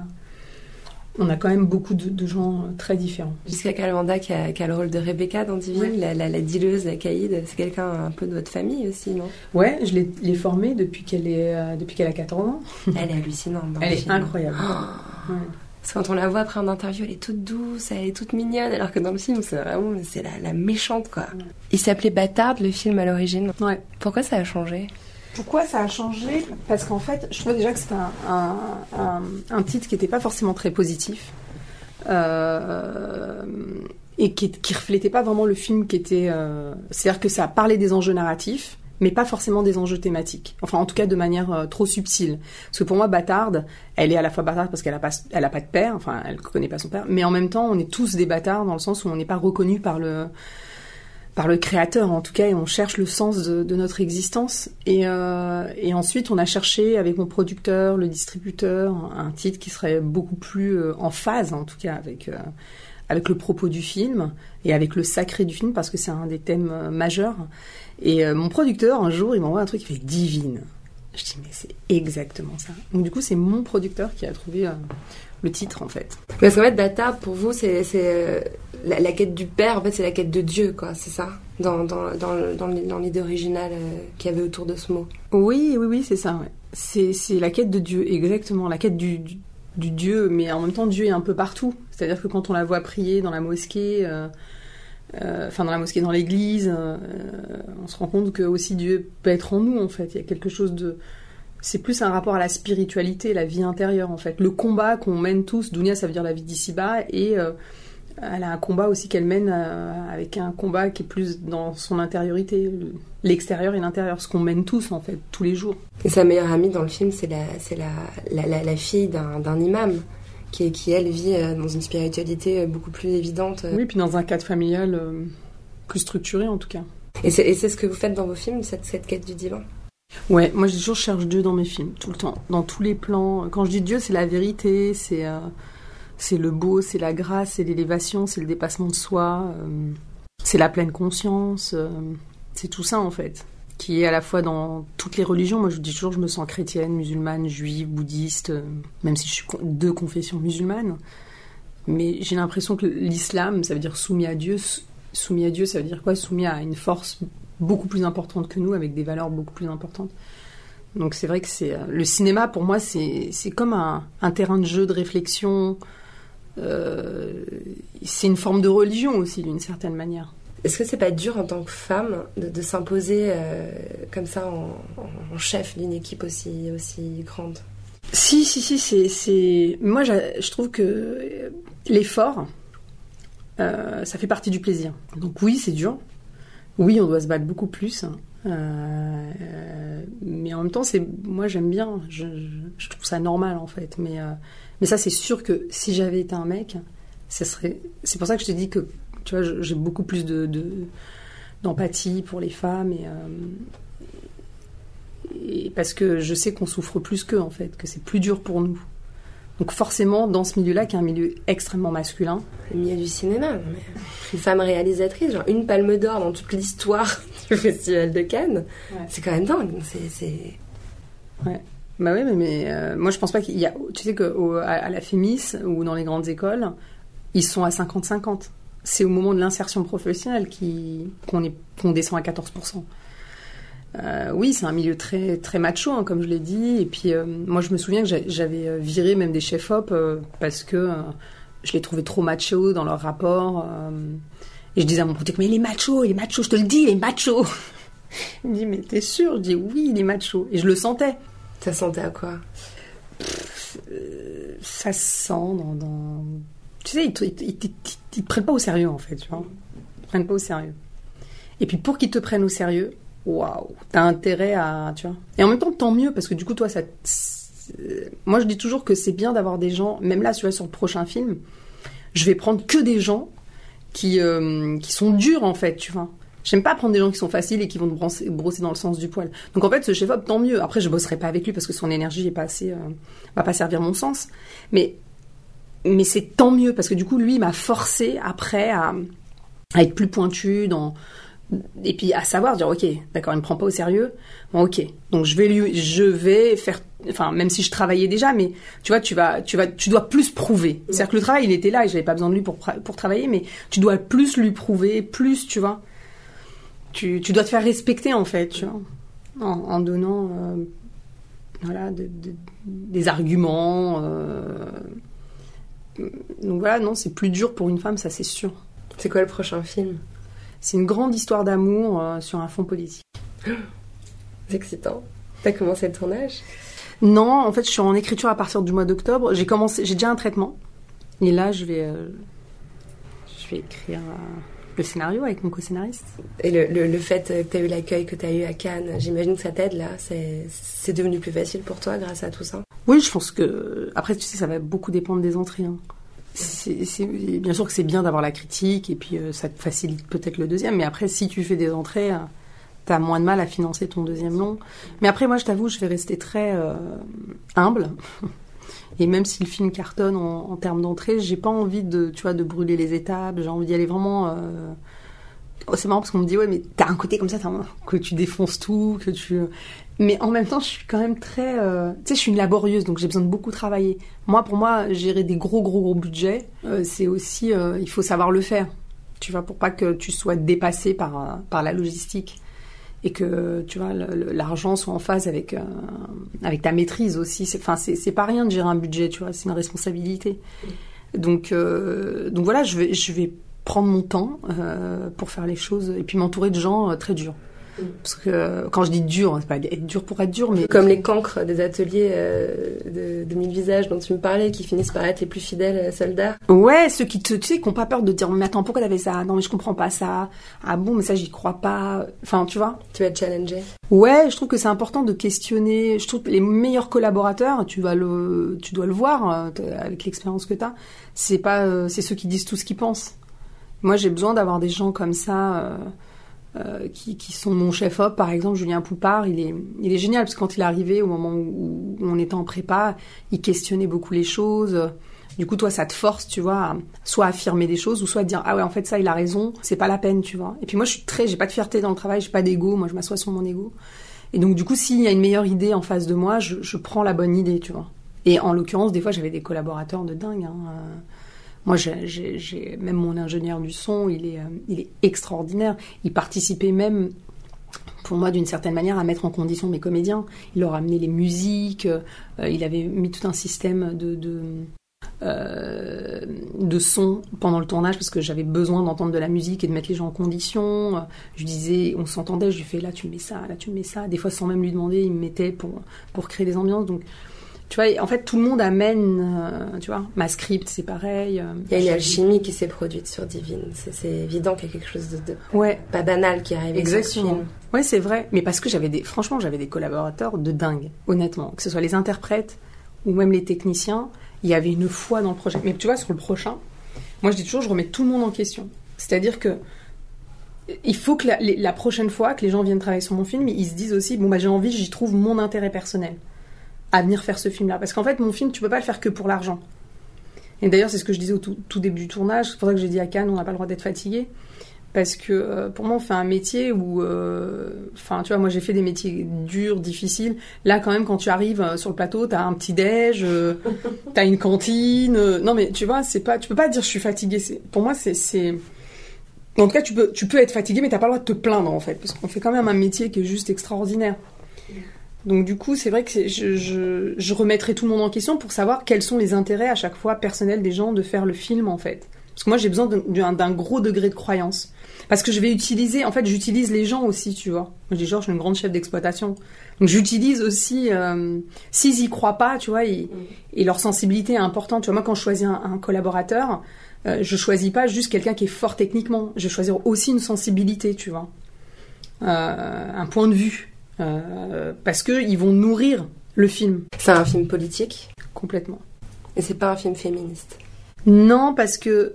On a quand même beaucoup de, de gens euh, très différents. Jusqu'à Calvanda qui a, qui a le rôle de Rebecca dans Divine, Ouais. la, la, la dealeuse, la caïd. C'est quelqu'un un peu de votre famille aussi, non? Ouais, je l'ai formée depuis qu'elle est, euh, depuis qu'elle a 14 ans. Elle est hallucinante. Elle le est incroyable. Oh. Ouais. Parce que quand on la voit après en interview, elle est toute douce, elle est toute mignonne, alors que dans le film, c'est vraiment c'est la, la méchante, quoi. Il s'appelait Bâtard, le film à l'origine. Ouais. Pourquoi ça a changé? Pourquoi ça a changé? Parce qu'en fait, je trouvais déjà que c'était un, un, un- un titre qui n'était pas forcément très positif. Euh, et qui, qui reflétait pas vraiment le film qui était. euh, C'est-à-dire que ça parlait des enjeux narratifs, mais pas forcément des enjeux thématiques. Enfin, en tout cas, de manière euh, trop subtile. Parce que pour moi, bâtarde, elle est à la fois bâtarde parce qu'elle a pas, pas de père, enfin, elle connaît pas son père, mais en même temps, on est tous des bâtards dans le sens où on n'est pas reconnu par le par le créateur en tout cas et on cherche le sens de, notre existence et, euh, et ensuite on a cherché avec mon producteur le distributeur un titre qui serait beaucoup plus euh, en phase en tout cas avec avec le propos du film et avec le sacré du film parce que c'est un des thèmes majeurs et euh, mon producteur un jour il m'envoie un truc qui fait divine je dis mais c'est exactement ça donc du coup c'est mon producteur qui a trouvé euh, le titre en fait Parce qu'en fait, Bâtard, pour vous, c'est euh, la, la quête du père, en fait, c'est la quête de Dieu, quoi, c'est ça? Dans, dans, dans, l'idée originale qu'il y avait autour de ce mot. Oui, oui, oui, c'est ça. Ouais. C'est, la quête de Dieu, exactement. La quête du, du, du Dieu, mais en même temps, Dieu est un peu partout. C'est-à-dire que quand on la voit prier dans la mosquée, enfin dans la mosquée, dans l'église, euh, on se rend compte que aussi Dieu peut être en nous, en fait. Il y a quelque chose de... C'est plus un rapport à la spiritualité, la vie intérieure, en fait. Le combat qu'on mène tous, Dounia, ça veut dire la vie d'ici-bas, et... euh, elle a un combat aussi qu'elle mène euh, avec un combat qui est plus dans son intériorité, le- l'extérieur et l'intérieur, ce qu'on mène tous en fait, tous les jours. Et sa meilleure amie dans le film, c'est la, c'est la, la, fille d'un imam qui, qui elle vit euh, dans une spiritualité euh, beaucoup plus évidente. euh. Oui, puis dans un cadre familial plus structuré en tout cas. Et c'est et c'est ce que vous faites dans vos films, cette, cette quête du divin? Ouais, moi j'ai toujours je cherche Dieu dans mes films, tout le temps, dans tous les plans. Quand je dis Dieu, c'est la vérité, c'est euh, c'est le beau, c'est la grâce, c'est l'élévation, c'est le dépassement de soi, euh, c'est la pleine conscience, euh, c'est tout ça en fait, qui est à la fois dans toutes les religions. Moi je dis toujours, je me sens chrétienne, musulmane, juive, bouddhiste, euh, même si je suis de confession musulmane. Mais j'ai l'impression que l'islam, ça veut dire soumis à Dieu. Soumis à Dieu, ça veut dire quoi? Soumis à une force beaucoup plus importante que nous, avec des valeurs beaucoup plus importantes. Donc c'est vrai que c'est euh, le cinéma pour moi c'est comme un, un terrain de jeu de réflexion. Euh, c'est une forme de religion aussi d'une certaine manière. Est-ce que c'est pas dur en tant que femme de, s'imposer euh, comme ça en, chef d'une équipe aussi, aussi grande? Si si si c'est moi je trouve que l'effort euh, ça fait partie du plaisir. Donc oui c'est dur. Oui on doit se battre beaucoup plus. Euh, mais en même temps c'est moi j'aime bien. Je, je, trouve ça normal en fait. Mais mais ça c'est sûr que si j'avais été un mec, ce serait. C'est pour ça que je te dis que tu vois j'ai beaucoup plus de de- d'empathie pour les femmes et, euh, et parce que je sais qu'on souffre plus qu'eux en fait, que c'est plus dur pour nous. Donc forcément dans ce milieu-là qui est un milieu extrêmement masculin, Le milieu du cinéma, une femme réalisatrice, genre une palme d'or dans toute l'histoire du Festival de Cannes, Ouais. c'est quand même dingue. C'est, c'est... Bah oui, mais, mais, euh, moi je pense pas qu'il y a. Tu sais qu'à à la FEMIS ou dans les grandes écoles, ils sont à 50-50. C'est au moment de l'insertion professionnelle qu'on descend à 14%. Euh, oui, c'est un milieu très, très macho, hein, comme je l'ai dit. Et puis, euh, moi, je me souviens que j'a- j'avais euh, viré même des chefs-op euh, parce que je les trouvais trop machos dans leur rapport. et je disais à mon pote, mais il est macho, il est macho, je te le dis, il est macho. Il me dit, mais t'es sûr? Je dis, oui, il est macho. Et je le sentais. Ça sentait à quoi? Ça se sent dans, dans- Tu sais, ils te- ils te- prennent pas au sérieux, en fait, tu vois. Ils te prennent pas au sérieux. Et puis, pour qu'ils te prennent au sérieux, waouh, t'as intérêt à... Tu vois. Et en même temps, tant mieux, parce que du coup, toi, ça... Moi, je dis toujours que c'est bien d'avoir des gens... Même là, tu vois, sur le prochain film, je vais prendre que des gens qui, euh, qui sont durs, en fait, tu vois. J'aime pas prendre des gens qui sont faciles et qui vont te brosser, brosser dans le sens du poil. Donc en fait, ce chef-op, tant mieux. Après, je bosserai pas avec lui parce que son énergie est pas assez, euh, va pas servir mon sens. Mais, mais c'est tant mieux parce que du coup, lui, m'a forcé après à, à être plus pointu dans, et puis à savoir dire, ok, d'accord, il me prend pas au sérieux. Bon, ok. Donc je vais lui, je vais faire, enfin, même si je travaillais déjà, mais tu vois, tu vas, tu vas, tu dois plus prouver. C'est-à-dire que le travail, il était là et j'avais pas besoin de lui pour, pour travailler, mais tu dois plus lui prouver, plus, tu vois. Tu, tu dois te faire respecter, en fait, tu vois. En, donnant, euh, voilà, de- de- des arguments. euh. Donc voilà, non, c'est plus dur pour une femme, ça c'est sûr. C'est quoi le prochain film? C'est une grande histoire d'amour euh, sur un fond politique. C'est excitant. T'as commencé le tournage? Non, en fait, je suis en écriture à partir du mois d'octobre. J'ai commencé, j'ai déjà un traitement. Et là, je vais, euh, je vais écrire euh, le scénario avec mon co-scénariste. Et le, le, le fait que t'as eu l'accueil que t'as eu à Cannes, j'imagine que ça t'aide là. C'est, c'est devenu plus facile pour toi grâce à tout ça? Oui, je pense que après, tu sais, ça va beaucoup dépendre des entrées. hein. C'est, bien sûr que c'est bien d'avoir la critique et puis euh, ça te facilite peut-être le deuxième. Mais après, si tu fais des entrées, euh, t'as moins de mal à financer ton deuxième long. Mais après, moi, je t'avoue, je vais rester très euh, humble. Et même si le film cartonne en, en termes d'entrée, j'ai pas envie de, tu vois, de brûler les étapes. J'ai envie d'y aller vraiment. C'est marrant parce qu'on me dit ouais, mais t'as un côté comme ça, que tu défonces tout, que tu. Mais en même temps, je suis quand même très. euh, Tu sais, je suis une laborieuse, donc j'ai besoin de beaucoup travailler. Moi, pour moi, gérer des gros, gros, gros budgets, euh, c'est aussi. euh, il faut savoir le faire. Tu vois, pour pas que tu sois dépassé par, par la logistique. Et que, tu vois, l'argent soit en phase avec, avec ta maîtrise aussi. C'est- Enfin, c'est pas rien de gérer un budget, tu vois, c'est une responsabilité. Donc, donc voilà, je vais prendre mon temps euh, pour faire les choses et puis m'entourer de gens euh, très durs. Parce que euh, quand je dis dur, c'est pas être dur pour être dur, mais Comme les cancres des ateliers euh, de, de mille visages dont tu me parlais, qui finissent par être les plus fidèles soldats. Ouais, ceux qui te, tu sais, qui ont pas peur de dire, mais attends, pourquoi t'avais ça? Non, mais je comprends pas ça. Ah bon, mais ça, j'y crois pas. Enfin, tu vois? Tu vas être challengé. Ouais, je trouve que c'est important de questionner. Je trouve que les meilleurs collaborateurs, tu vas le, tu dois le voir avec l'expérience que t'as. C'est pas, c'est ceux qui disent tout ce qu'ils pensent. Moi, j'ai besoin d'avoir des gens comme ça. euh, euh, qui, sont mon chef op par exemple Julien Poupard il est génial parce que quand il est au moment où, on était en prépa il questionnait beaucoup les choses. Du coup toi ça te force tu vois à soit affirmer des choses ou soit à dire ah ouais en fait ça il a raison c'est pas la peine tu vois. Et puis moi je suis très j'ai pas de fierté dans le travail j'ai pas d'ego moi je m'assois sur mon ego. Et donc du coup s'il y a une meilleure idée en face de moi je, je prends la bonne idée tu vois. Et en l'occurrence des fois j'avais des collaborateurs de dingue hein, euh, moi, j'ai- même mon ingénieur du son, il est, euh, il est extraordinaire. Il participait même, pour moi, d'une certaine manière, à mettre en condition mes comédiens. Il leur amenait les musiques. euh, il avait mis tout un système de, de, euh, de son pendant le tournage parce que j'avais besoin d'entendre de la musique et de mettre les gens en condition. Je disais, on s'entendait, je lui fais là tu me mets ça, là tu me mets ça. Des fois sans même lui demander, il me mettait pour, pour créer des ambiances. Donc, tu vois, en fait, tout le monde amène, euh, tu vois, ma script, c'est pareil. euh, Il y a une alchimie qui s'est produite sur Divine. C'est évident qu'il y a quelque chose de, de Ouais, pas banal qui arrive avec ce Exactement. film. Ouais, c'est vrai. Mais parce que j'avais des, franchement, j'avais des collaborateurs de dingue, honnêtement. Que ce soit les interprètes ou même les techniciens, il y avait une foi dans le projet. Mais tu vois, sur le prochain, moi je dis toujours, je remets tout le monde en question. C'est-à-dire que il faut que la, la prochaine fois que les gens viennent travailler sur mon film, ils se disent aussi, bon bah j'ai envie, j'y trouve mon intérêt personnel à venir faire ce film-là. Parce qu'en fait, mon film, tu peux pas le faire que pour l'argent. Et d'ailleurs, c'est ce que je disais au tout, tout début du tournage. C'est pour ça que j'ai dit à Cannes, on n'a pas le droit d'être fatigué. Parce que euh, pour moi, on fait un métier où, euh, enfin, tu vois, moi j'ai fait des métiers durs, difficiles. Là, quand même, quand tu arrives euh, sur le plateau, t'as un petit déj, euh, t'as une cantine. non, mais tu vois, c'est pas, tu peux pas dire je suis fatigué. Pour moi, c'est, c'est, en tout cas, tu peux, tu peux être fatigué, mais t'as pas le droit de te plaindre en fait, parce qu'on fait quand même un métier qui est juste extraordinaire. Donc du coup, c'est vrai que je, je, je remettrai tout le monde en question pour savoir quels sont les intérêts à chaque fois personnels des gens de faire le film en fait. Parce que moi j'ai besoin d'un- gros degré de croyance. Parce que je vais utiliser, en fait j'utilise les gens aussi, tu vois. Moi je dis genre je suis une grande chef d'exploitation. Donc j'utilise aussi, euh, s'ils y croient pas, tu vois, et, et leur sensibilité est importante. Tu vois, moi quand je choisis un, un collaborateur, euh, je choisis pas juste quelqu'un qui est fort techniquement. Je vais choisir aussi une sensibilité, tu vois. Euh, un point de vue. Euh, parce que ils vont nourrir le film C'est un film politique? Complètement. et c'est pas un film féministe? Non, parce que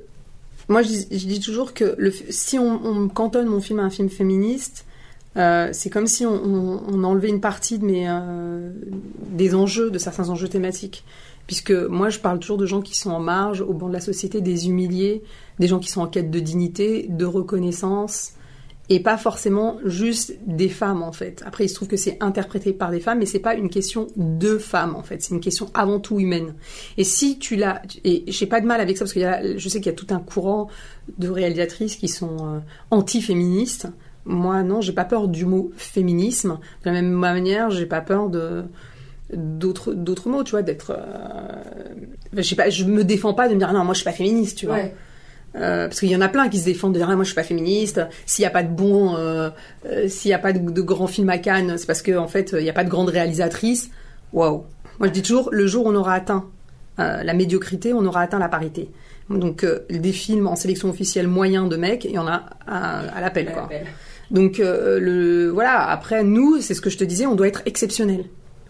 moi je dis, je dis toujours que le, si on, on cantonne mon film à un film féministe, euh, c'est comme si on, on- on enlevait une partie de mes euh, des enjeux, de certains enjeux thématiques. Puisque moi je parle toujours de gens qui sont en marge, au banc de la société, des humiliés, des gens qui sont en quête de dignité, de reconnaissance, et pas forcément juste des femmes en fait. Après, il se trouve que c'est interprété par des femmes, mais c'est pas une question de femmes en fait. C'est une question avant tout humaine. Et si tu l'as, et j'ai pas de mal avec ça parce que je sais qu'il y a tout un courant de réalisatrices qui sont euh, anti-féministes. Moi, non, j'ai pas peur du mot féminisme. De la même manière, j'ai pas peur de d'autres d'autres mots, tu vois, d'être. Euh, je sais pas, je me défends pas de me dire ah non, moi je suis pas féministe, tu vois. Euh, parce qu'il y en a plein qui se défendent de dire ah, moi je suis pas féministe. S'il y a pas de bon, euh, euh, s'il y a pas de, de grands films à Cannes, c'est parce que en fait il y a pas de grande réalisatrice. Waouh. Moi je dis toujours le jour où on aura atteint la médiocrité, on aura atteint la parité. Donc des films en sélection officielle moyens de mecs, il y en a à, à l'appel quoi. Donc le voilà. Après nous, c'est ce que je te disais, on doit être exceptionnel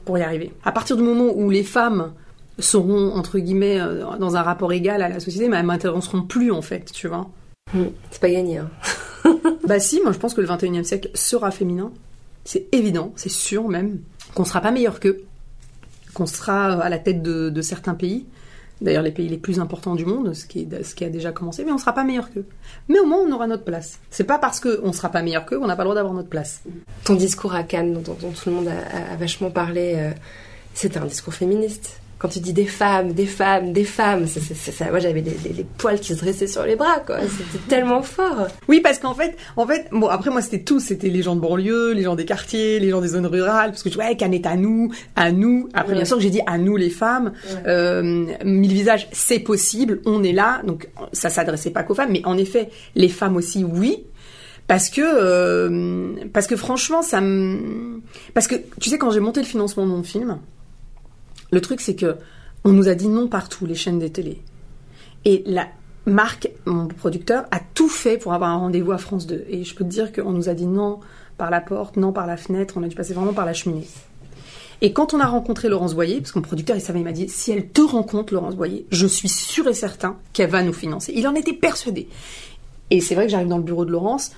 pour y arriver. À partir du moment où les femmes seront entre guillemets euh, dans un rapport égal à la société, mais elles m'intéresseront plus en fait, tu vois. Hmm, C'est pas gagné. Hein. Bah si, moi je pense que le 21e siècle sera féminin. C'est évident, c'est sûr même, qu'on sera pas meilleur qu'eux, qu'on sera à la tête de, de certains pays, d'ailleurs les pays les plus importants du monde, ce qui, est- ce qui a déjà commencé, mais on sera pas meilleur qu'eux. Mais au moins on aura notre place. C'est pas parce qu'on sera pas meilleur qu'eux qu'on n'a pas le droit d'avoir notre place. Ton discours à Cannes, dont, dont tout le monde a, a- a vachement parlé, euh, c'était un discours féministe. Quand tu dis des femmes, des femmes, des femmes, ça. Moi, j'avais les poils qui se dressaient sur les bras, quoi. C'était tellement fort. Oui, parce qu'en fait, en fait, bon, après moi c'était tout, c'était les gens de banlieue, les gens des quartiers, les gens des zones rurales, parce que je ouais, Cannes est à nous, à nous. Après, Ouais. bien sûr que j'ai dit à nous les femmes. Euh, mille visages, c'est possible, on est là, donc ça s'adressait pas qu'aux femmes, mais en effet, les femmes aussi, oui. Parce que, euh, parce que franchement, ça me. Parce que, tu sais, quand j'ai monté le financement de mon film, le truc, c'est que on nous a dit non partout, les chaînes des télé. Et la Marc, mon producteur, a tout fait pour avoir un rendez-vous à France 2. Et je peux te dire qu'on nous a dit non par la porte, non par la fenêtre, on a dû passer vraiment par la cheminée. Et quand on a rencontré Laurence Boyer, parce que mon producteur, il savait, il m'a dit, si elle te rencontre, Laurence Boyer, je suis sûr et certain qu'elle va nous financer. Il en était persuadé. Et c'est vrai que j'arrive dans le bureau de Laurence,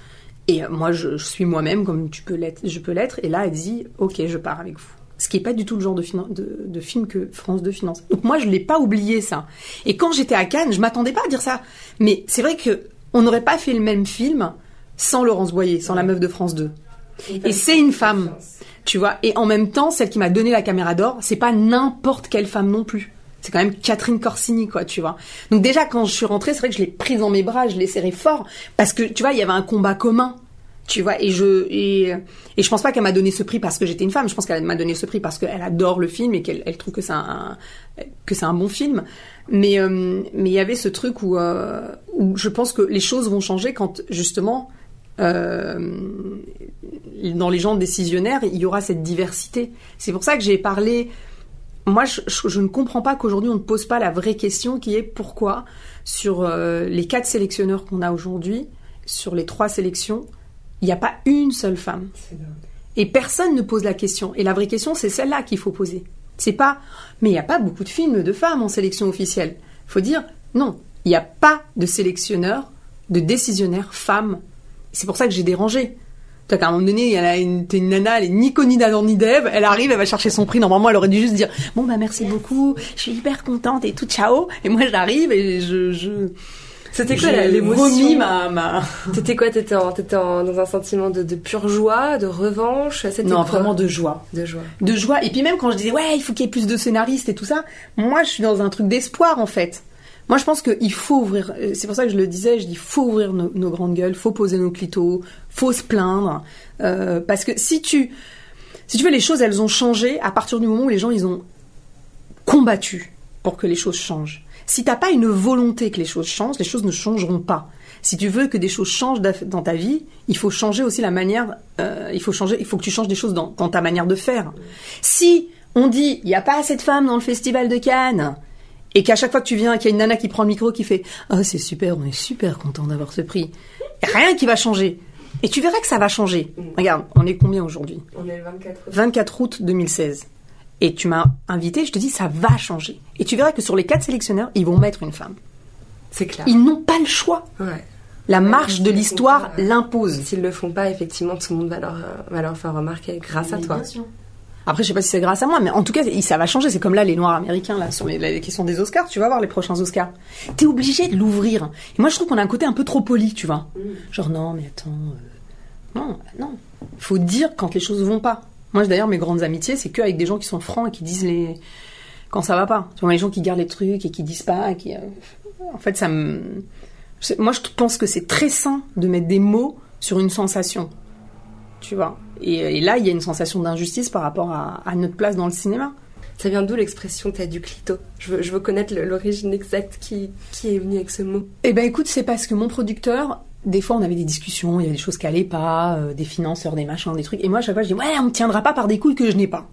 et moi, je, je suis moi-même, comme tu peux je peux l'être, et là, elle dit, ok, je pars avec vous. Ce qui est pas du tout le genre de, finan- de, de film que France 2 finance. Donc moi, je l'ai pas oublié, ça. Et quand j'étais à Cannes, je m'attendais pas à dire ça. Mais c'est vrai que on n'aurait pas fait le même film sans Laurence Boyer, sans la meuf de France 2. Et c'est une femme, tu vois. Et en même temps, celle qui m'a donné la caméra d'or, c'est pas n'importe quelle femme non plus. C'est quand même Catherine Corsini, quoi, tu vois. Donc déjà, quand je suis rentrée, c'est vrai que je l'ai prise dans mes bras, je l'ai serrée fort, parce que, tu vois, il y avait un combat commun, tu vois. Et je et, je pense pas qu'elle m'a donné ce prix parce que j'étais une femme. Je pense qu'elle m'a donné ce prix parce qu'elle adore le film et qu'elle elle trouve que c'est un que c'est un bon film. Mais euh, mais il y avait ce truc où euh, où je pense que les choses vont changer quand justement euh, dans les gens décisionnaires, il y aura cette diversité. C'est pour ça que j'ai parlé. Moi, je, je- ne comprends pas qu'aujourd'hui on ne pose pas la vraie question qui est pourquoi sur les quatre sélectionneurs qu'on a aujourd'hui, sur les trois sélections, il n'y a pas une seule femme. Et personne ne pose la question. Et la vraie question, c'est celle-là qu'il faut poser. C'est pas, mais il n'y a pas beaucoup de films de femmes en sélection officielle. Il faut dire, non, il n'y a pas de sélectionneur, de décisionnaire femme. C'est pour ça que j'ai dérangé. Tu vois qu'à un moment donné, en a une, t'es une nana, elle est ni connue d'Adam ni d'Ève, elle arrive, elle va chercher son prix. Normalement, elle aurait dû juste dire, bon bah merci beaucoup, je suis hyper contente et tout, ciao. Et moi, j'arrive et je, je, C'était quoi l'émotion ma, ma... T'étais quoi T'étais en, t'étais en- dans un sentiment de, de pure joie, de revanche? Non, vraiment de joie. de joie. de joie. Et puis même quand je disais ouais, il faut qu'il y ait plus de scénaristes et tout ça, moi je suis dans un truc d'espoir en fait. Moi je pense qu'il faut ouvrir, euh, c'est pour ça que je le disais, je dis faut ouvrir nos, nos grandes gueules, faut poser nos clitos, faut se plaindre. Euh, parce que si tu, si tu veux, les choses elles ont changé à partir du moment où les gens ils ont combattu pour que les choses changent. Si t'as pas une volonté que les choses changent, les choses ne changeront pas. Si tu veux que des choses changent dans ta vie, il faut changer aussi la manière. euh, il faut changer. Il faut que tu changes des choses dans, dans ta manière de faire. Si on dit il n'y a pas assez de femmes dans le festival de Cannes et qu'à chaque fois que tu viens, qu'il y a une nana qui prend le micro qui fait ah c'est super, on est super content d'avoir ce prix. Y rien qui va changer. Et tu verras que ça va changer. Regarde, on est combien aujourd'hui? On est le 24 24 août 2016. Et tu m'as invité, je te dis, ça va changer. Et tu verras que sur les quatre sélectionneurs, ils vont mettre une femme. C'est clair. Ils n'ont pas le choix. Ouais. La marche de l'histoire l'impose. S'ils le font pas, effectivement, tout le monde va leur, euh, va leur faire remarquer grâce à toi. Après, je sais pas si c'est grâce à moi, mais en tout cas, ça va changer. C'est comme là, les Noirs américains, là, sur les, questions des Oscars. Tu vas voir les prochains Oscars. T'es obligé de l'ouvrir. Et moi, je trouve qu'on a un côté un peu trop poli, tu vois. Genre, non, mais attends. euh, Non, non. Faut dire quand les choses vont pas. Moi, d'ailleurs, mes grandes amitiés, c'est que avec des gens qui sont francs et qui disent les quand ça va pas. Tu vois, les gens qui gardent les trucs et qui disent pas, qui, euh, en fait, ça me. Moi, je pense que c'est très sain de mettre des mots sur une sensation. Tu vois? Et, et là, il y a une sensation d'injustice par rapport à, à notre place dans le cinéma. Ça vient d'où l'expression t'as du clito? Je veux, je veux connaître l'origine exacte qui, qui est venue avec ce mot. Eh ben écoute, c'est parce que mon producteur, des fois on avait des discussions, il y avait des choses qui allaient pas, euh, des financeurs, des machins, des trucs. Et moi à chaque fois je dis ouais, on me tiendra pas par des couilles que je n'ai pas.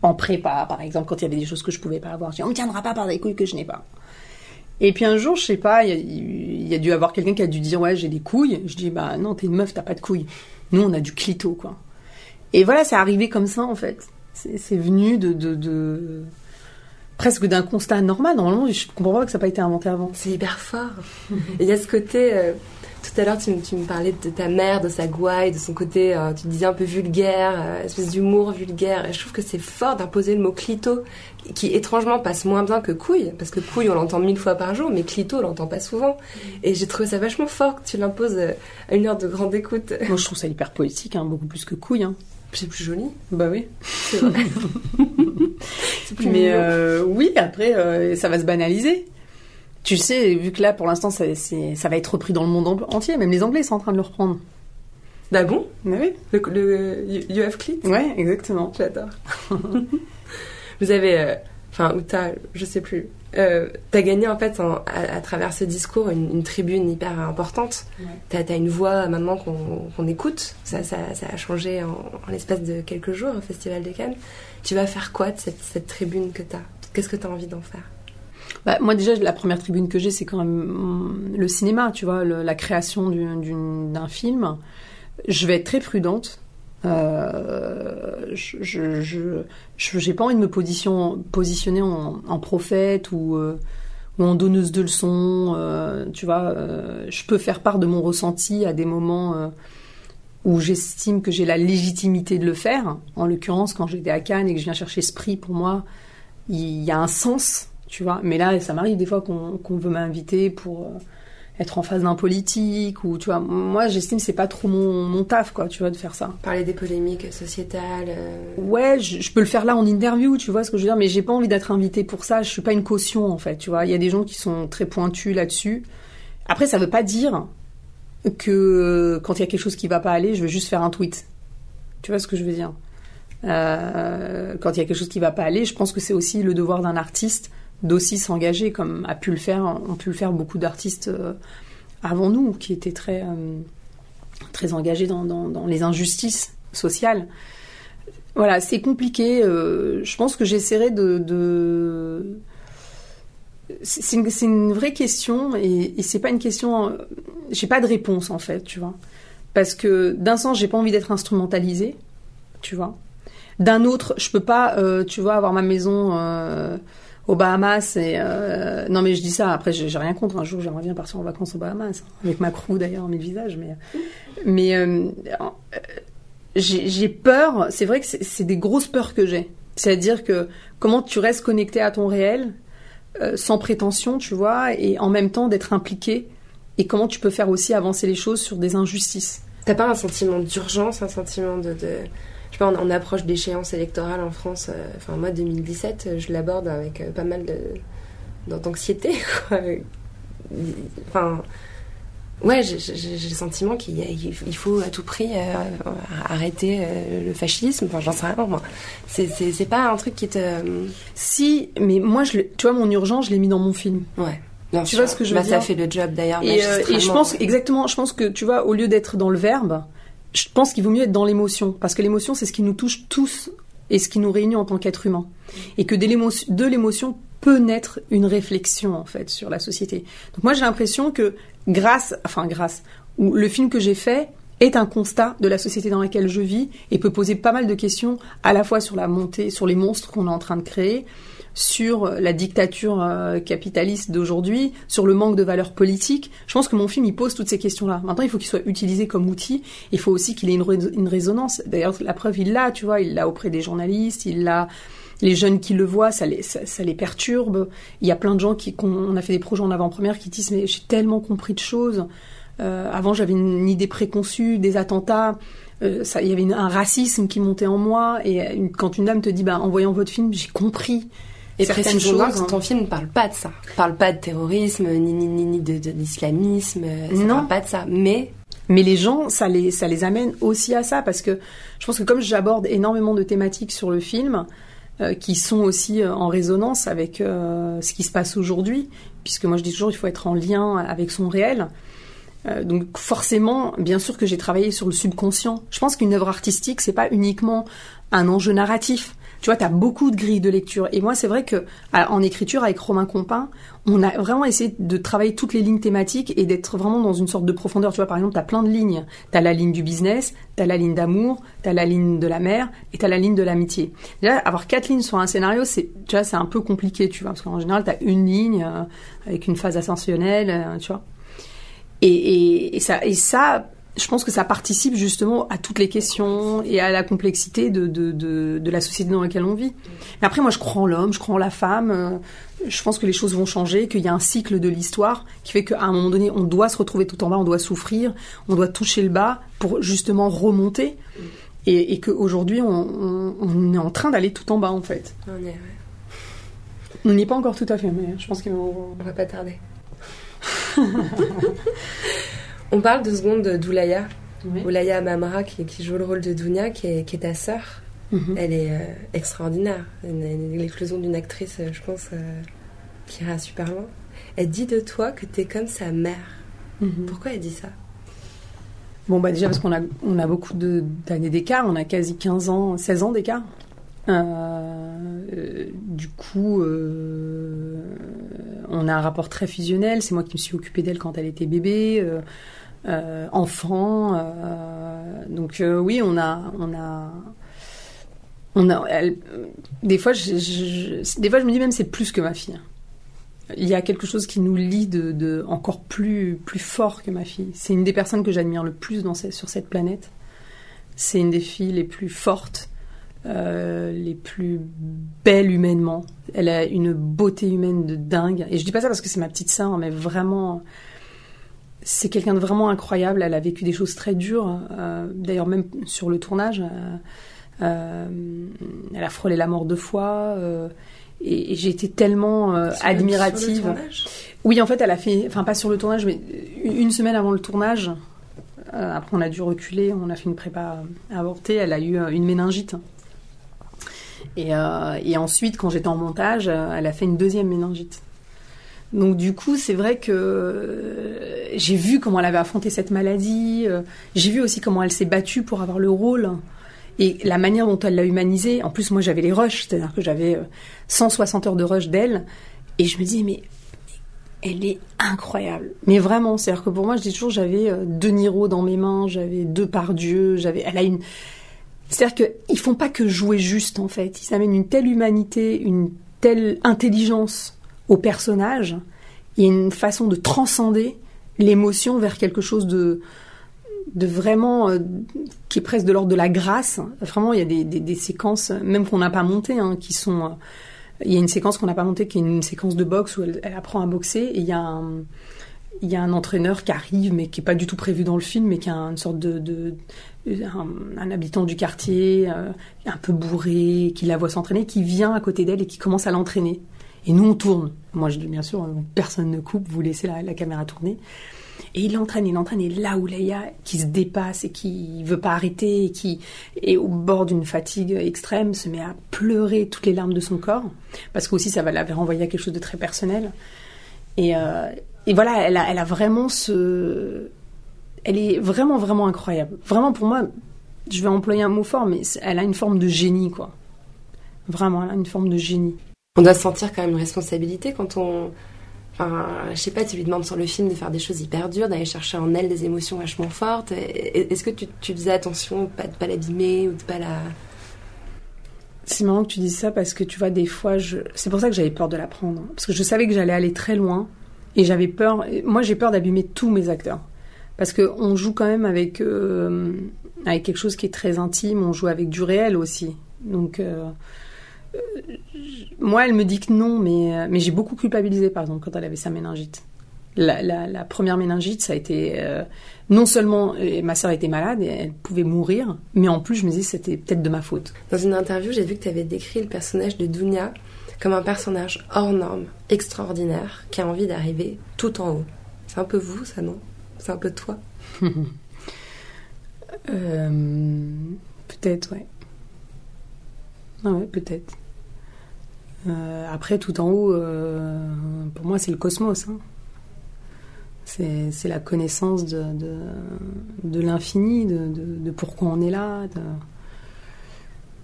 En prépa, par exemple, quand il y avait des choses que je pouvais pas avoir, je dis on me tiendra pas par des couilles que je n'ai pas. Et puis un jour, je sais pas, il y a, dû avoir quelqu'un qui a dû dire ouais, j'ai des couilles. Je dis bah non, t'es une meuf, t'as pas de couilles. Nous on a du clito quoi. Et voilà, c'est arrivé comme ça en fait. C'est venu de, de, presque d'un constat normal. Normalement, je comprends pas que ça n'a pas été inventé avant. C'est hyper fort. Il y a ce côté. euh, tout à l'heure, tu, me- tu me parlais de ta mère, de sa gouaille, de son côté, euh, tu disais un peu vulgaire, euh, espèce d'humour vulgaire. Et je trouve que c'est fort d'imposer le mot clito, qui étrangement passe moins bien que couille, parce que couille, on l'entend mille fois par jour, mais clito, on l'entend pas souvent. Et j'ai trouvé ça vachement fort que tu l'imposes euh, à une heure de grande écoute. Moi, je trouve ça hyper poétique, hein, beaucoup plus que couille. Hein. C'est plus joli. Bah oui. C'est vrai. c'est plus Mais euh, oui, après, ça va se banaliser. Tu sais, vu que là, pour l'instant, ça, va être repris dans le monde en- entier. Même les Anglais sont en train de le reprendre. Bah bon? Bah oui. Le, le you have clit Ouais, exactement. J'adore. Vous avez euh, enfin, ou t'as, je sais plus. Euh, t'as gagné en fait en- à, à travers ce discours une, une tribune hyper importante. T'as as une voix maintenant qu'on écoute. Ça, ça, ça a changé en, en l'espace de quelques jours au Festival de Cannes. Tu vas faire quoi de cette, cette tribune que t'as? Qu'est-ce que t'as envie d'en faire? Bah, moi déjà, la première tribune que j'ai, c'est quand même hum, le cinéma, tu vois, la création d'un film. Je vais être très prudente. Euh, je j'ai pas envie de me position, positionner en, prophète ou, euh, ou en donneuse de leçons. euh, tu vois, je peux faire part de mon ressenti à des moments où j'estime que j'ai la légitimité de le faire. En l'occurrence, quand j'étais à Cannes et que je viens chercher ce pour moi, il y a un sens, tu vois. Mais là, ça m'arrive des fois qu'on veut m'inviter pour euh, être en face d'un politique ou tu vois. Moi, j'estime que c'est pas trop mon, mon taf, quoi, tu vois, de faire ça. Parler des polémiques sociétales. euh, Ouais, je, je peux le faire là en interview, tu vois ce que je veux dire, mais j'ai pas envie d'être invitée pour ça. Je suis pas une caution, en fait, tu vois. Il y a des gens qui sont très pointus là-dessus. Après, ça veut pas dire que quand il y a quelque chose qui va pas aller, je veux juste faire un tweet. Tu vois ce que je veux dire? Euh, Quand il y a quelque chose qui va pas aller, je pense que c'est aussi le devoir d'un artiste d'aussi s'engager, comme a pu le faire, ont pu le faire beaucoup d'artistes euh, avant nous, qui étaient très euh, très engagés dans, dans, les injustices sociales. Voilà, c'est compliqué. euh, je pense que j'essaierai de. C'est une, une vraie question et, c'est pas une question. J'ai pas de réponse en fait, tu vois. Parce que d'un sens, j'ai pas envie d'être instrumentalisée, tu vois. D'un autre, je peux pas, tu vois, avoir ma maison aux Bahamas et euh, non mais je dis ça. Après, j'ai rien contre. Un jour, j'aimerais bien partir en vacances aux Bahamas avec ma crew d'ailleurs, mes visages, mais mais euh, j'ai j'ai peur. C'est vrai que c'est c'est des grosses peurs que j'ai. C'est-à-dire que comment tu restes connecté à ton réel euh, sans prétention, tu vois, et en même temps d'être impliqué. Et comment tu peux faire aussi avancer les choses sur des injustices. T'as pas un sentiment d'urgence, un sentiment de... Je sais pas, on, on approche d'échéances électorales en France. euh, Enfin, moi, 2017, euh, je l'aborde avec euh, pas mal d'anxiété. Enfin. Ouais, j'ai le sentiment qu'il faut à tout prix euh, arrêter euh, le fascisme. Enfin, j'en sais rien, moi. C'est- pas un truc qui te. Si, mais moi, je, tu vois, mon urgence, je l'ai mis dans mon film. Ouais. Bien Tu sûr. vois ce que je veux Bah, Ça dire fait le job d'ailleurs. Et, euh, et je pense exactement, je pense que tu vois, au lieu d'être dans le verbe, je pense qu'il vaut mieux être dans l'émotion, parce que l'émotion, c'est ce qui nous touche tous et ce qui nous réunit en tant qu'être humain, et que de l'émotion, peut naître une réflexion en fait sur la société. Donc moi, j'ai l'impression que grâce, enfin grâce, ou le film que j'ai fait est un constat de la société dans laquelle je vis et peut poser pas mal de questions à la fois sur la montée, sur les monstres qu'on est en train de créer, sur la dictature euh, capitaliste d'aujourd'hui, sur le manque de valeurs politiques. Je pense que mon film, il pose toutes ces questions-là. Maintenant, il faut qu'il soit utilisé comme outil. Il faut aussi qu'il ait une, rés- une résonance. D'ailleurs, la preuve, il l'a, tu vois, il l'a auprès des journalistes, il l'a... Les jeunes qui le voient, ça les, perturbe. Il y a plein de gens qui, on a fait des projets en avant-première qui disent mais j'ai tellement compris de choses. Euh, avant, j'avais une idée préconçue des attentats. Euh, il y avait un racisme qui montait en moi. Et quand une dame te dit, bah, en voyant votre film, j'ai compris Et certaines choses. que ton film ne parle pas de ça. parle pas de terrorisme, ni, ni, ni, ni de, de Non. parle pas de ça. Mais Mais les gens, ça les, ça les amène aussi à ça, parce que je pense que comme j'aborde énormément de thématiques sur le film, euh, qui sont aussi euh, en résonance avec euh, ce qui se passe aujourd'hui, puisque moi je dis toujours il faut être en lien avec son réel. Euh, donc forcément, bien sûr que j'ai travaillé sur le subconscient. Je pense qu'une œuvre artistique, c'est pas uniquement un enjeu narratif. Tu vois, tu as beaucoup de grilles de lecture. Et moi, c'est vrai que en écriture, avec Romain Compin, on a vraiment essayé de travailler toutes les lignes thématiques et d'être vraiment dans une sorte de profondeur. Tu vois, par exemple, tu as plein de lignes. Tu as la ligne du business, tu as la ligne d'amour, tu as la ligne de la mer et tu as la ligne de l'amitié. Déjà, avoir quatre lignes sur un scénario, c'est vois, c'est un peu compliqué, tu vois, parce qu'en général, tu as une ligne euh, avec une phase ascensionnelle, euh, tu vois. Et ça, et ça, je pense que ça participe justement à toutes les questions et à la complexité de, de, de, de la société dans laquelle on vit. Mais après, moi, je crois en l'homme, je crois en la femme. euh, Je pense que les choses vont changer, qu'il y a un cycle de l'histoire qui fait qu'à un moment donné, on doit se retrouver tout en bas, on doit souffrir, on doit toucher le bas pour justement remonter. Et, et qu'aujourd'hui, on, on, on est en train d'aller tout en bas, en fait. on est, ouais. On n'y est pas encore tout à fait, mais je pense qu'on on va pas tarder. on parle deux secondes d'Oulaya. Oulaya Mamra qui, qui joue le rôle de Dounia, qui est, qui est ta sœur. Mhm. Elle est euh, extraordinaire. L'éclosion d'une actrice, euh, je pense, euh, qui ira super loin. Elle dit de toi que t'es comme sa mère. Mhm. Pourquoi elle dit ça? Bon, bah déjà parce qu'on a, on a beaucoup de- d'années d'écart, on a quasi 15 ans, 16 ans d'écart. Euh, euh, du coup, euh, on a un rapport très fusionnel. C'est moi qui me suis occupée d'elle quand elle était bébé, euh, euh, enfant. euh, donc oui, on a, on a, des fois, je, des fois, je me dis même c'est plus que ma fille. Il y a quelque chose qui nous lie de, encore plus, plus fort que ma fille. C'est une des personnes que j'admire le plus sur cette planète. C'est une des filles les plus fortes, euh, les plus belles humainement. Elle a une beauté humaine de dingue. Et je dis pas ça parce que c'est ma petite sœur, mais vraiment, c'est quelqu'un de vraiment incroyable. Elle a vécu des choses très dures. euh, D'ailleurs, même sur le tournage, euh, elle a frôlé la mort deux fois. et, et j'ai été tellement admirative. sur le tournage? Oui, en fait, elle a fait, enfin pas sur le tournage, mais une semaine avant le tournage. après, on a dû reculer, on a fait une prépa avortée. Elle a eu une méningite. Et, euh, et ensuite, quand j'étais en montage, euh, elle a fait une deuxième méningite. Donc du coup, c'est vrai que euh, j'ai vu comment elle avait affronté cette maladie. j'ai vu aussi comment elle s'est battue pour avoir le rôle. Et la manière dont elle l'a humanisé. En plus, moi, j'avais les rushs, c'est-à-dire que j'avais euh, 160 heures de rush d'elle. Et je me dis, mais elle est incroyable. Mais vraiment, c'est-à-dire que pour moi, je dis toujours, j'avais deux Niro dans mes mains, j'avais deux Pardieu, j'avais, elle a une. C'est-à-dire qu'ils font pas que jouer juste, en fait. Ils amènent une telle humanité, une telle intelligence au personnage. Il y a une façon de transcender l'émotion vers quelque chose de de vraiment euh, qui est presque de l'ordre de la grâce. Vraiment, il y a des, des, des séquences, même qu'on n'a pas montées, hein, qui sont. euh, il y a une séquence qu'on n'a pas montée, qui est une séquence de boxe où elle, elle apprend à boxer, et il y a un, il y a un entraîneur qui arrive, mais qui est pas du tout prévu dans le film, mais qui a une sorte de, un, habitant du quartier, euh, un peu bourré, qui la voit s'entraîner, qui vient à côté d'elle et qui commence à l'entraîner. Et nous, on tourne. Moi, je dis bien sûr, euh, personne ne coupe, vous laissez la, caméra tourner. Et il l'entraîne, il l'entraîne, et là où Leia, qui se dépasse et qui veut pas arrêter, et qui est au bord d'une fatigue extrême, se met à pleurer toutes les larmes de son corps, parce qu'aussi ça va la renvoyer à quelque chose de très personnel. Et, euh, et voilà, elle a, elle a vraiment ce... Elle est vraiment, vraiment incroyable. Vraiment, pour moi, je vais employer un mot fort, mais elle a une forme de génie, quoi. Vraiment, elle a une forme de génie. On doit sentir quand même une responsabilité quand on. Enfin, je sais pas, tu lui demandes sur le film de faire des choses hyper dures, d'aller chercher en elle des émotions vachement fortes. Est-ce que tu, tu faisais attention de pas, de pas l'abîmer ou de pas la. C'est marrant que tu dises ça parce que tu vois, des fois, je... c'est pour ça que j'avais peur de la prendre. Parce que je savais que j'allais aller très loin et j'avais peur. Moi, j'ai peur d'abîmer tous mes acteurs. Parce qu'on joue quand même avec, euh, avec quelque chose qui est très intime, on joue avec du réel aussi. Donc, euh, euh, moi, elle me dit que non, mais, mais j'ai beaucoup culpabilisé, par exemple, quand elle avait sa méningite. La, première méningite, ça a été non seulement ma sœur était malade et elle pouvait mourir, mais en plus je me disais c'était peut-être de ma faute. Dans une interview, j'ai vu que tu avais décrit le personnage de Dunia comme un personnage hors norme, extraordinaire, qui a envie d'arriver tout en haut. C'est un peu vous, ça, non? C'est un peu toi? Euh, peut-être, ouais. Ah peut-être. Euh, après, tout en haut, euh, pour moi, c'est le cosmos. hein. C'est la connaissance de, l'infini, de, de, pourquoi on est là,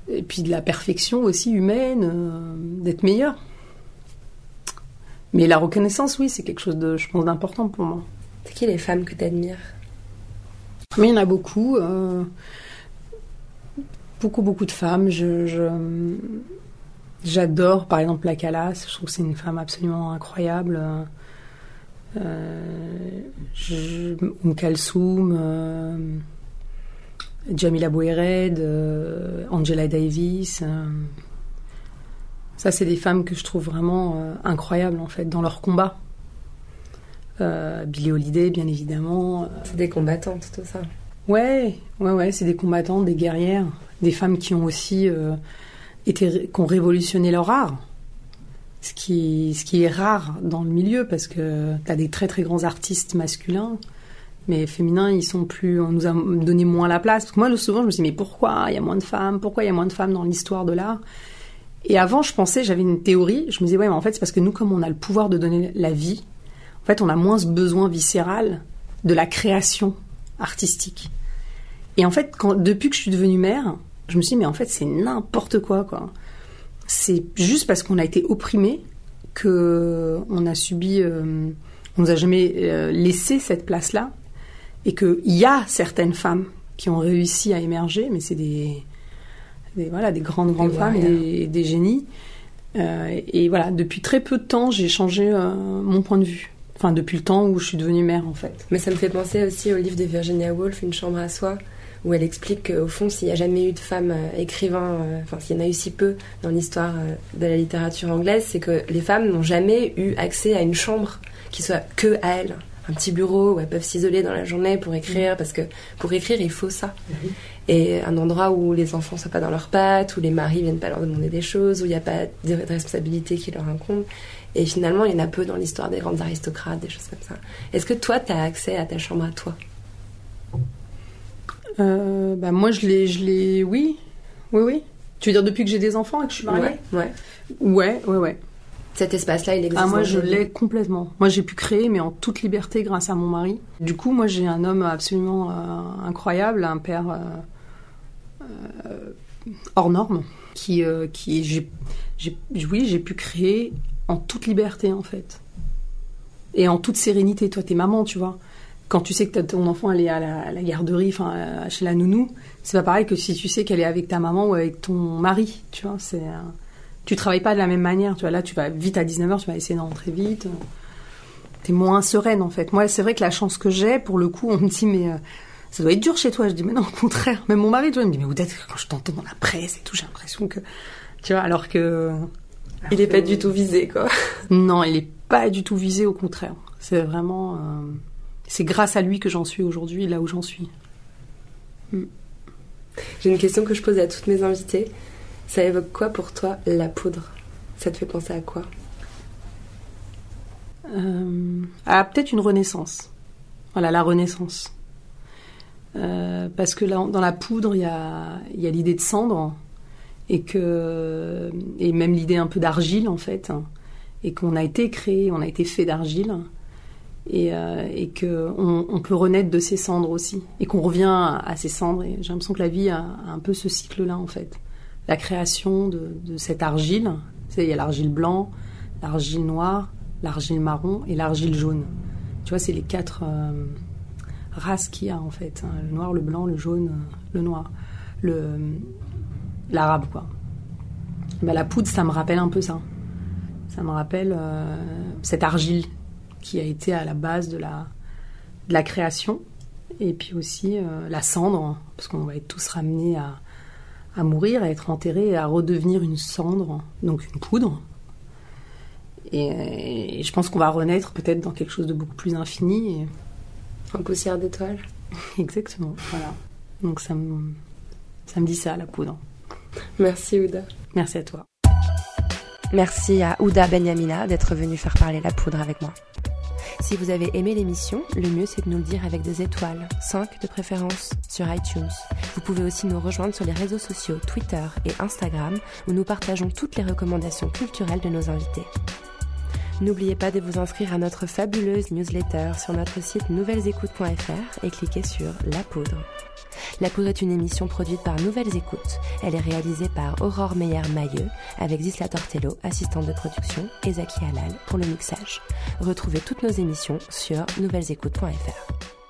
et puis de la perfection aussi humaine, euh, d'être meilleur. Mais la reconnaissance, oui, c'est quelque chose de, je pense, d'important pour moi. C'est qui les femmes que tu admires Mais il y en a beaucoup. euh, beaucoup, beaucoup de femmes. Je, j'adore, par exemple, la Calas. Je trouve que c'est une femme absolument incroyable. Euh, je, Kalsoum, Jamila Bouéred, euh, Angela Davis. euh, ça, c'est des femmes que je trouve vraiment euh, incroyables, en fait, dans leur combat. Billie Holiday, bien évidemment. C'est des combattantes, tout ça. Ouais, ouais, ouais, c'est des combattantes, des guerrières, des femmes qui ont aussi été, qui ont révolutionné leur art. Ce qui, ce qui est rare dans le milieu parce que tu as des très très grands artistes masculins, mais féminins, ils sont plus. On nous a donné moins la place. Parce que moi, souvent, je me dis, mais pourquoi il y a moins de femmes? Pourquoi il y a moins de femmes dans l'histoire de l'art? Et avant, je pensais, j'avais une théorie. Je me disais, ouais, mais en fait, c'est parce que nous, comme on a le pouvoir de donner la vie, en fait, on a moins ce besoin viscéral de la création artistique. Et en fait, depuis que je suis devenue mère, je me suis dit, mais en fait, c'est n'importe quoi, quoi. C'est juste parce qu'on a été opprimés que on a subi, euh, on nous a jamais euh, laissé cette place-là et qu'il y a certaines femmes qui ont réussi à émerger, mais c'est des, des, voilà, des grandes, grandes Des femmes, des, des génies. Euh, et voilà, depuis très peu de temps, j'ai changé euh, mon point de vue. Enfin, depuis le temps où je suis devenue mère, en fait. Mais ça me fait penser aussi au livre de Virginia Woolf, Une chambre à soi, où elle explique qu'au fond, s'il n'y a jamais eu de femmes euh, écrivains, euh, enfin, s'il y en a eu si peu dans l'histoire de la littérature anglaise, c'est que les femmes n'ont jamais eu accès à une chambre qui soit que à elles. Un petit bureau où elles peuvent s'isoler dans la journée pour écrire, parce que pour écrire, il faut ça. Et un endroit où les enfants ne soient pas dans leurs pattes, où les maris viennent pas leur demander des choses, où il n'y a pas de responsabilités qui leur incombent. Et finalement, il y en a peu dans l'histoire des grandes aristocrates, des choses comme ça. Est-ce que toi, tu as accès à ta chambre à toi? Euh, bah, moi, je l'ai, je l'ai, oui. Oui, oui. Tu veux dire depuis que j'ai des enfants et que je suis mariée? Ouais, ouais. Ouais, ouais, ouais. Cet espace-là, il existe. Ah, moi, je l'ai complètement. Moi, j'ai pu créer, mais en toute liberté grâce à mon mari. Du coup, moi, j'ai un homme absolument euh, incroyable, un père euh, euh, hors norme, qui, qui j'ai, j'ai, oui, j'ai pu créer en toute liberté, en fait. Et en toute sérénité. Toi, t'es maman, tu vois. Quand tu sais que ton enfant, elle est à la, à la garderie, enfin, chez la nounou, c'est pas pareil que si tu sais qu'elle est avec ta maman ou avec ton mari, tu vois. C'est, tu travailles pas de la même manière, tu vois. Là, tu vas vite à 19h, tu vas essayer de rentrer vite. T'es moins sereine, en fait. Moi, c'est vrai que la chance que j'ai, pour le coup, on me dit, mais euh, ça doit être dur chez toi. Je dis, mais non, au contraire. Même mon mari, tu vois, il me dit, mais Oudette, quand je t'entends dans la presse et tout, j'ai l'impression que. Tu vois, alors que. Il est pas du tout visé, quoi. Non, il est pas du tout visé, au contraire. C'est vraiment. euh, c'est grâce à lui que j'en suis aujourd'hui, là où j'en suis. J'ai une question que je pose à toutes mes invitées. Ça évoque quoi pour toi la poudre? Ça te fait penser à quoi? Euh, ah, peut-être une renaissance. Voilà, la renaissance. Euh, parce que dans la poudre, il y a, l'idée de cendre et que et même l'idée un peu d'argile en fait, et qu'on a été créé, on a été fait d'argile et, euh, que on, peut renaître de ces cendres aussi et qu'on revient à, à ces cendres. Et j'ai l'impression que la vie a un peu ce cycle-là en fait, la création de, de cette argile. Il y a l'argile blanc, l'argile noire, l'argile marron et l'argile jaune. Tu vois, c'est les quatre euh, races qu'il y a en fait. hein. Le noir, le blanc, le jaune, euh, le noir. Le, l'arabe, quoi. Ben, la poudre, ça me rappelle un peu ça. Ça me rappelle euh, cette argile qui a été à la base de la, création. Et puis aussi la cendre, parce qu'on va être tous ramenés à, à mourir, à être enterrés et à redevenir une cendre, donc une poudre. Et, et je pense qu'on va renaître peut-être dans quelque chose de beaucoup plus infini. et- En poussière d'étoiles Exactement, voilà. Donc ça me, ça me dit ça, la poudre. Merci Ouda. Merci à toi. Merci à Ouda Benyamina d'être venue faire parler la poudre avec moi. Si vous avez aimé l'émission, le mieux c'est de nous le dire avec des étoiles, 5 de préférence, sur iTunes. Vous pouvez aussi nous rejoindre sur les réseaux sociaux Twitter et Instagram où nous partageons toutes les recommandations culturelles de nos invités. N'oubliez pas de vous inscrire à notre fabuleuse newsletter sur notre site nouvellesécoutes.fr et cliquez sur La Poudre. La Poudre est une émission produite par Nouvelles Écoutes. Elle est réalisée par Aurore Meyer-Mailleux avec Zisla Tortello, assistante de production, et Zaki Halal pour le mixage. Retrouvez toutes nos émissions sur nouvellesécoutes.fr.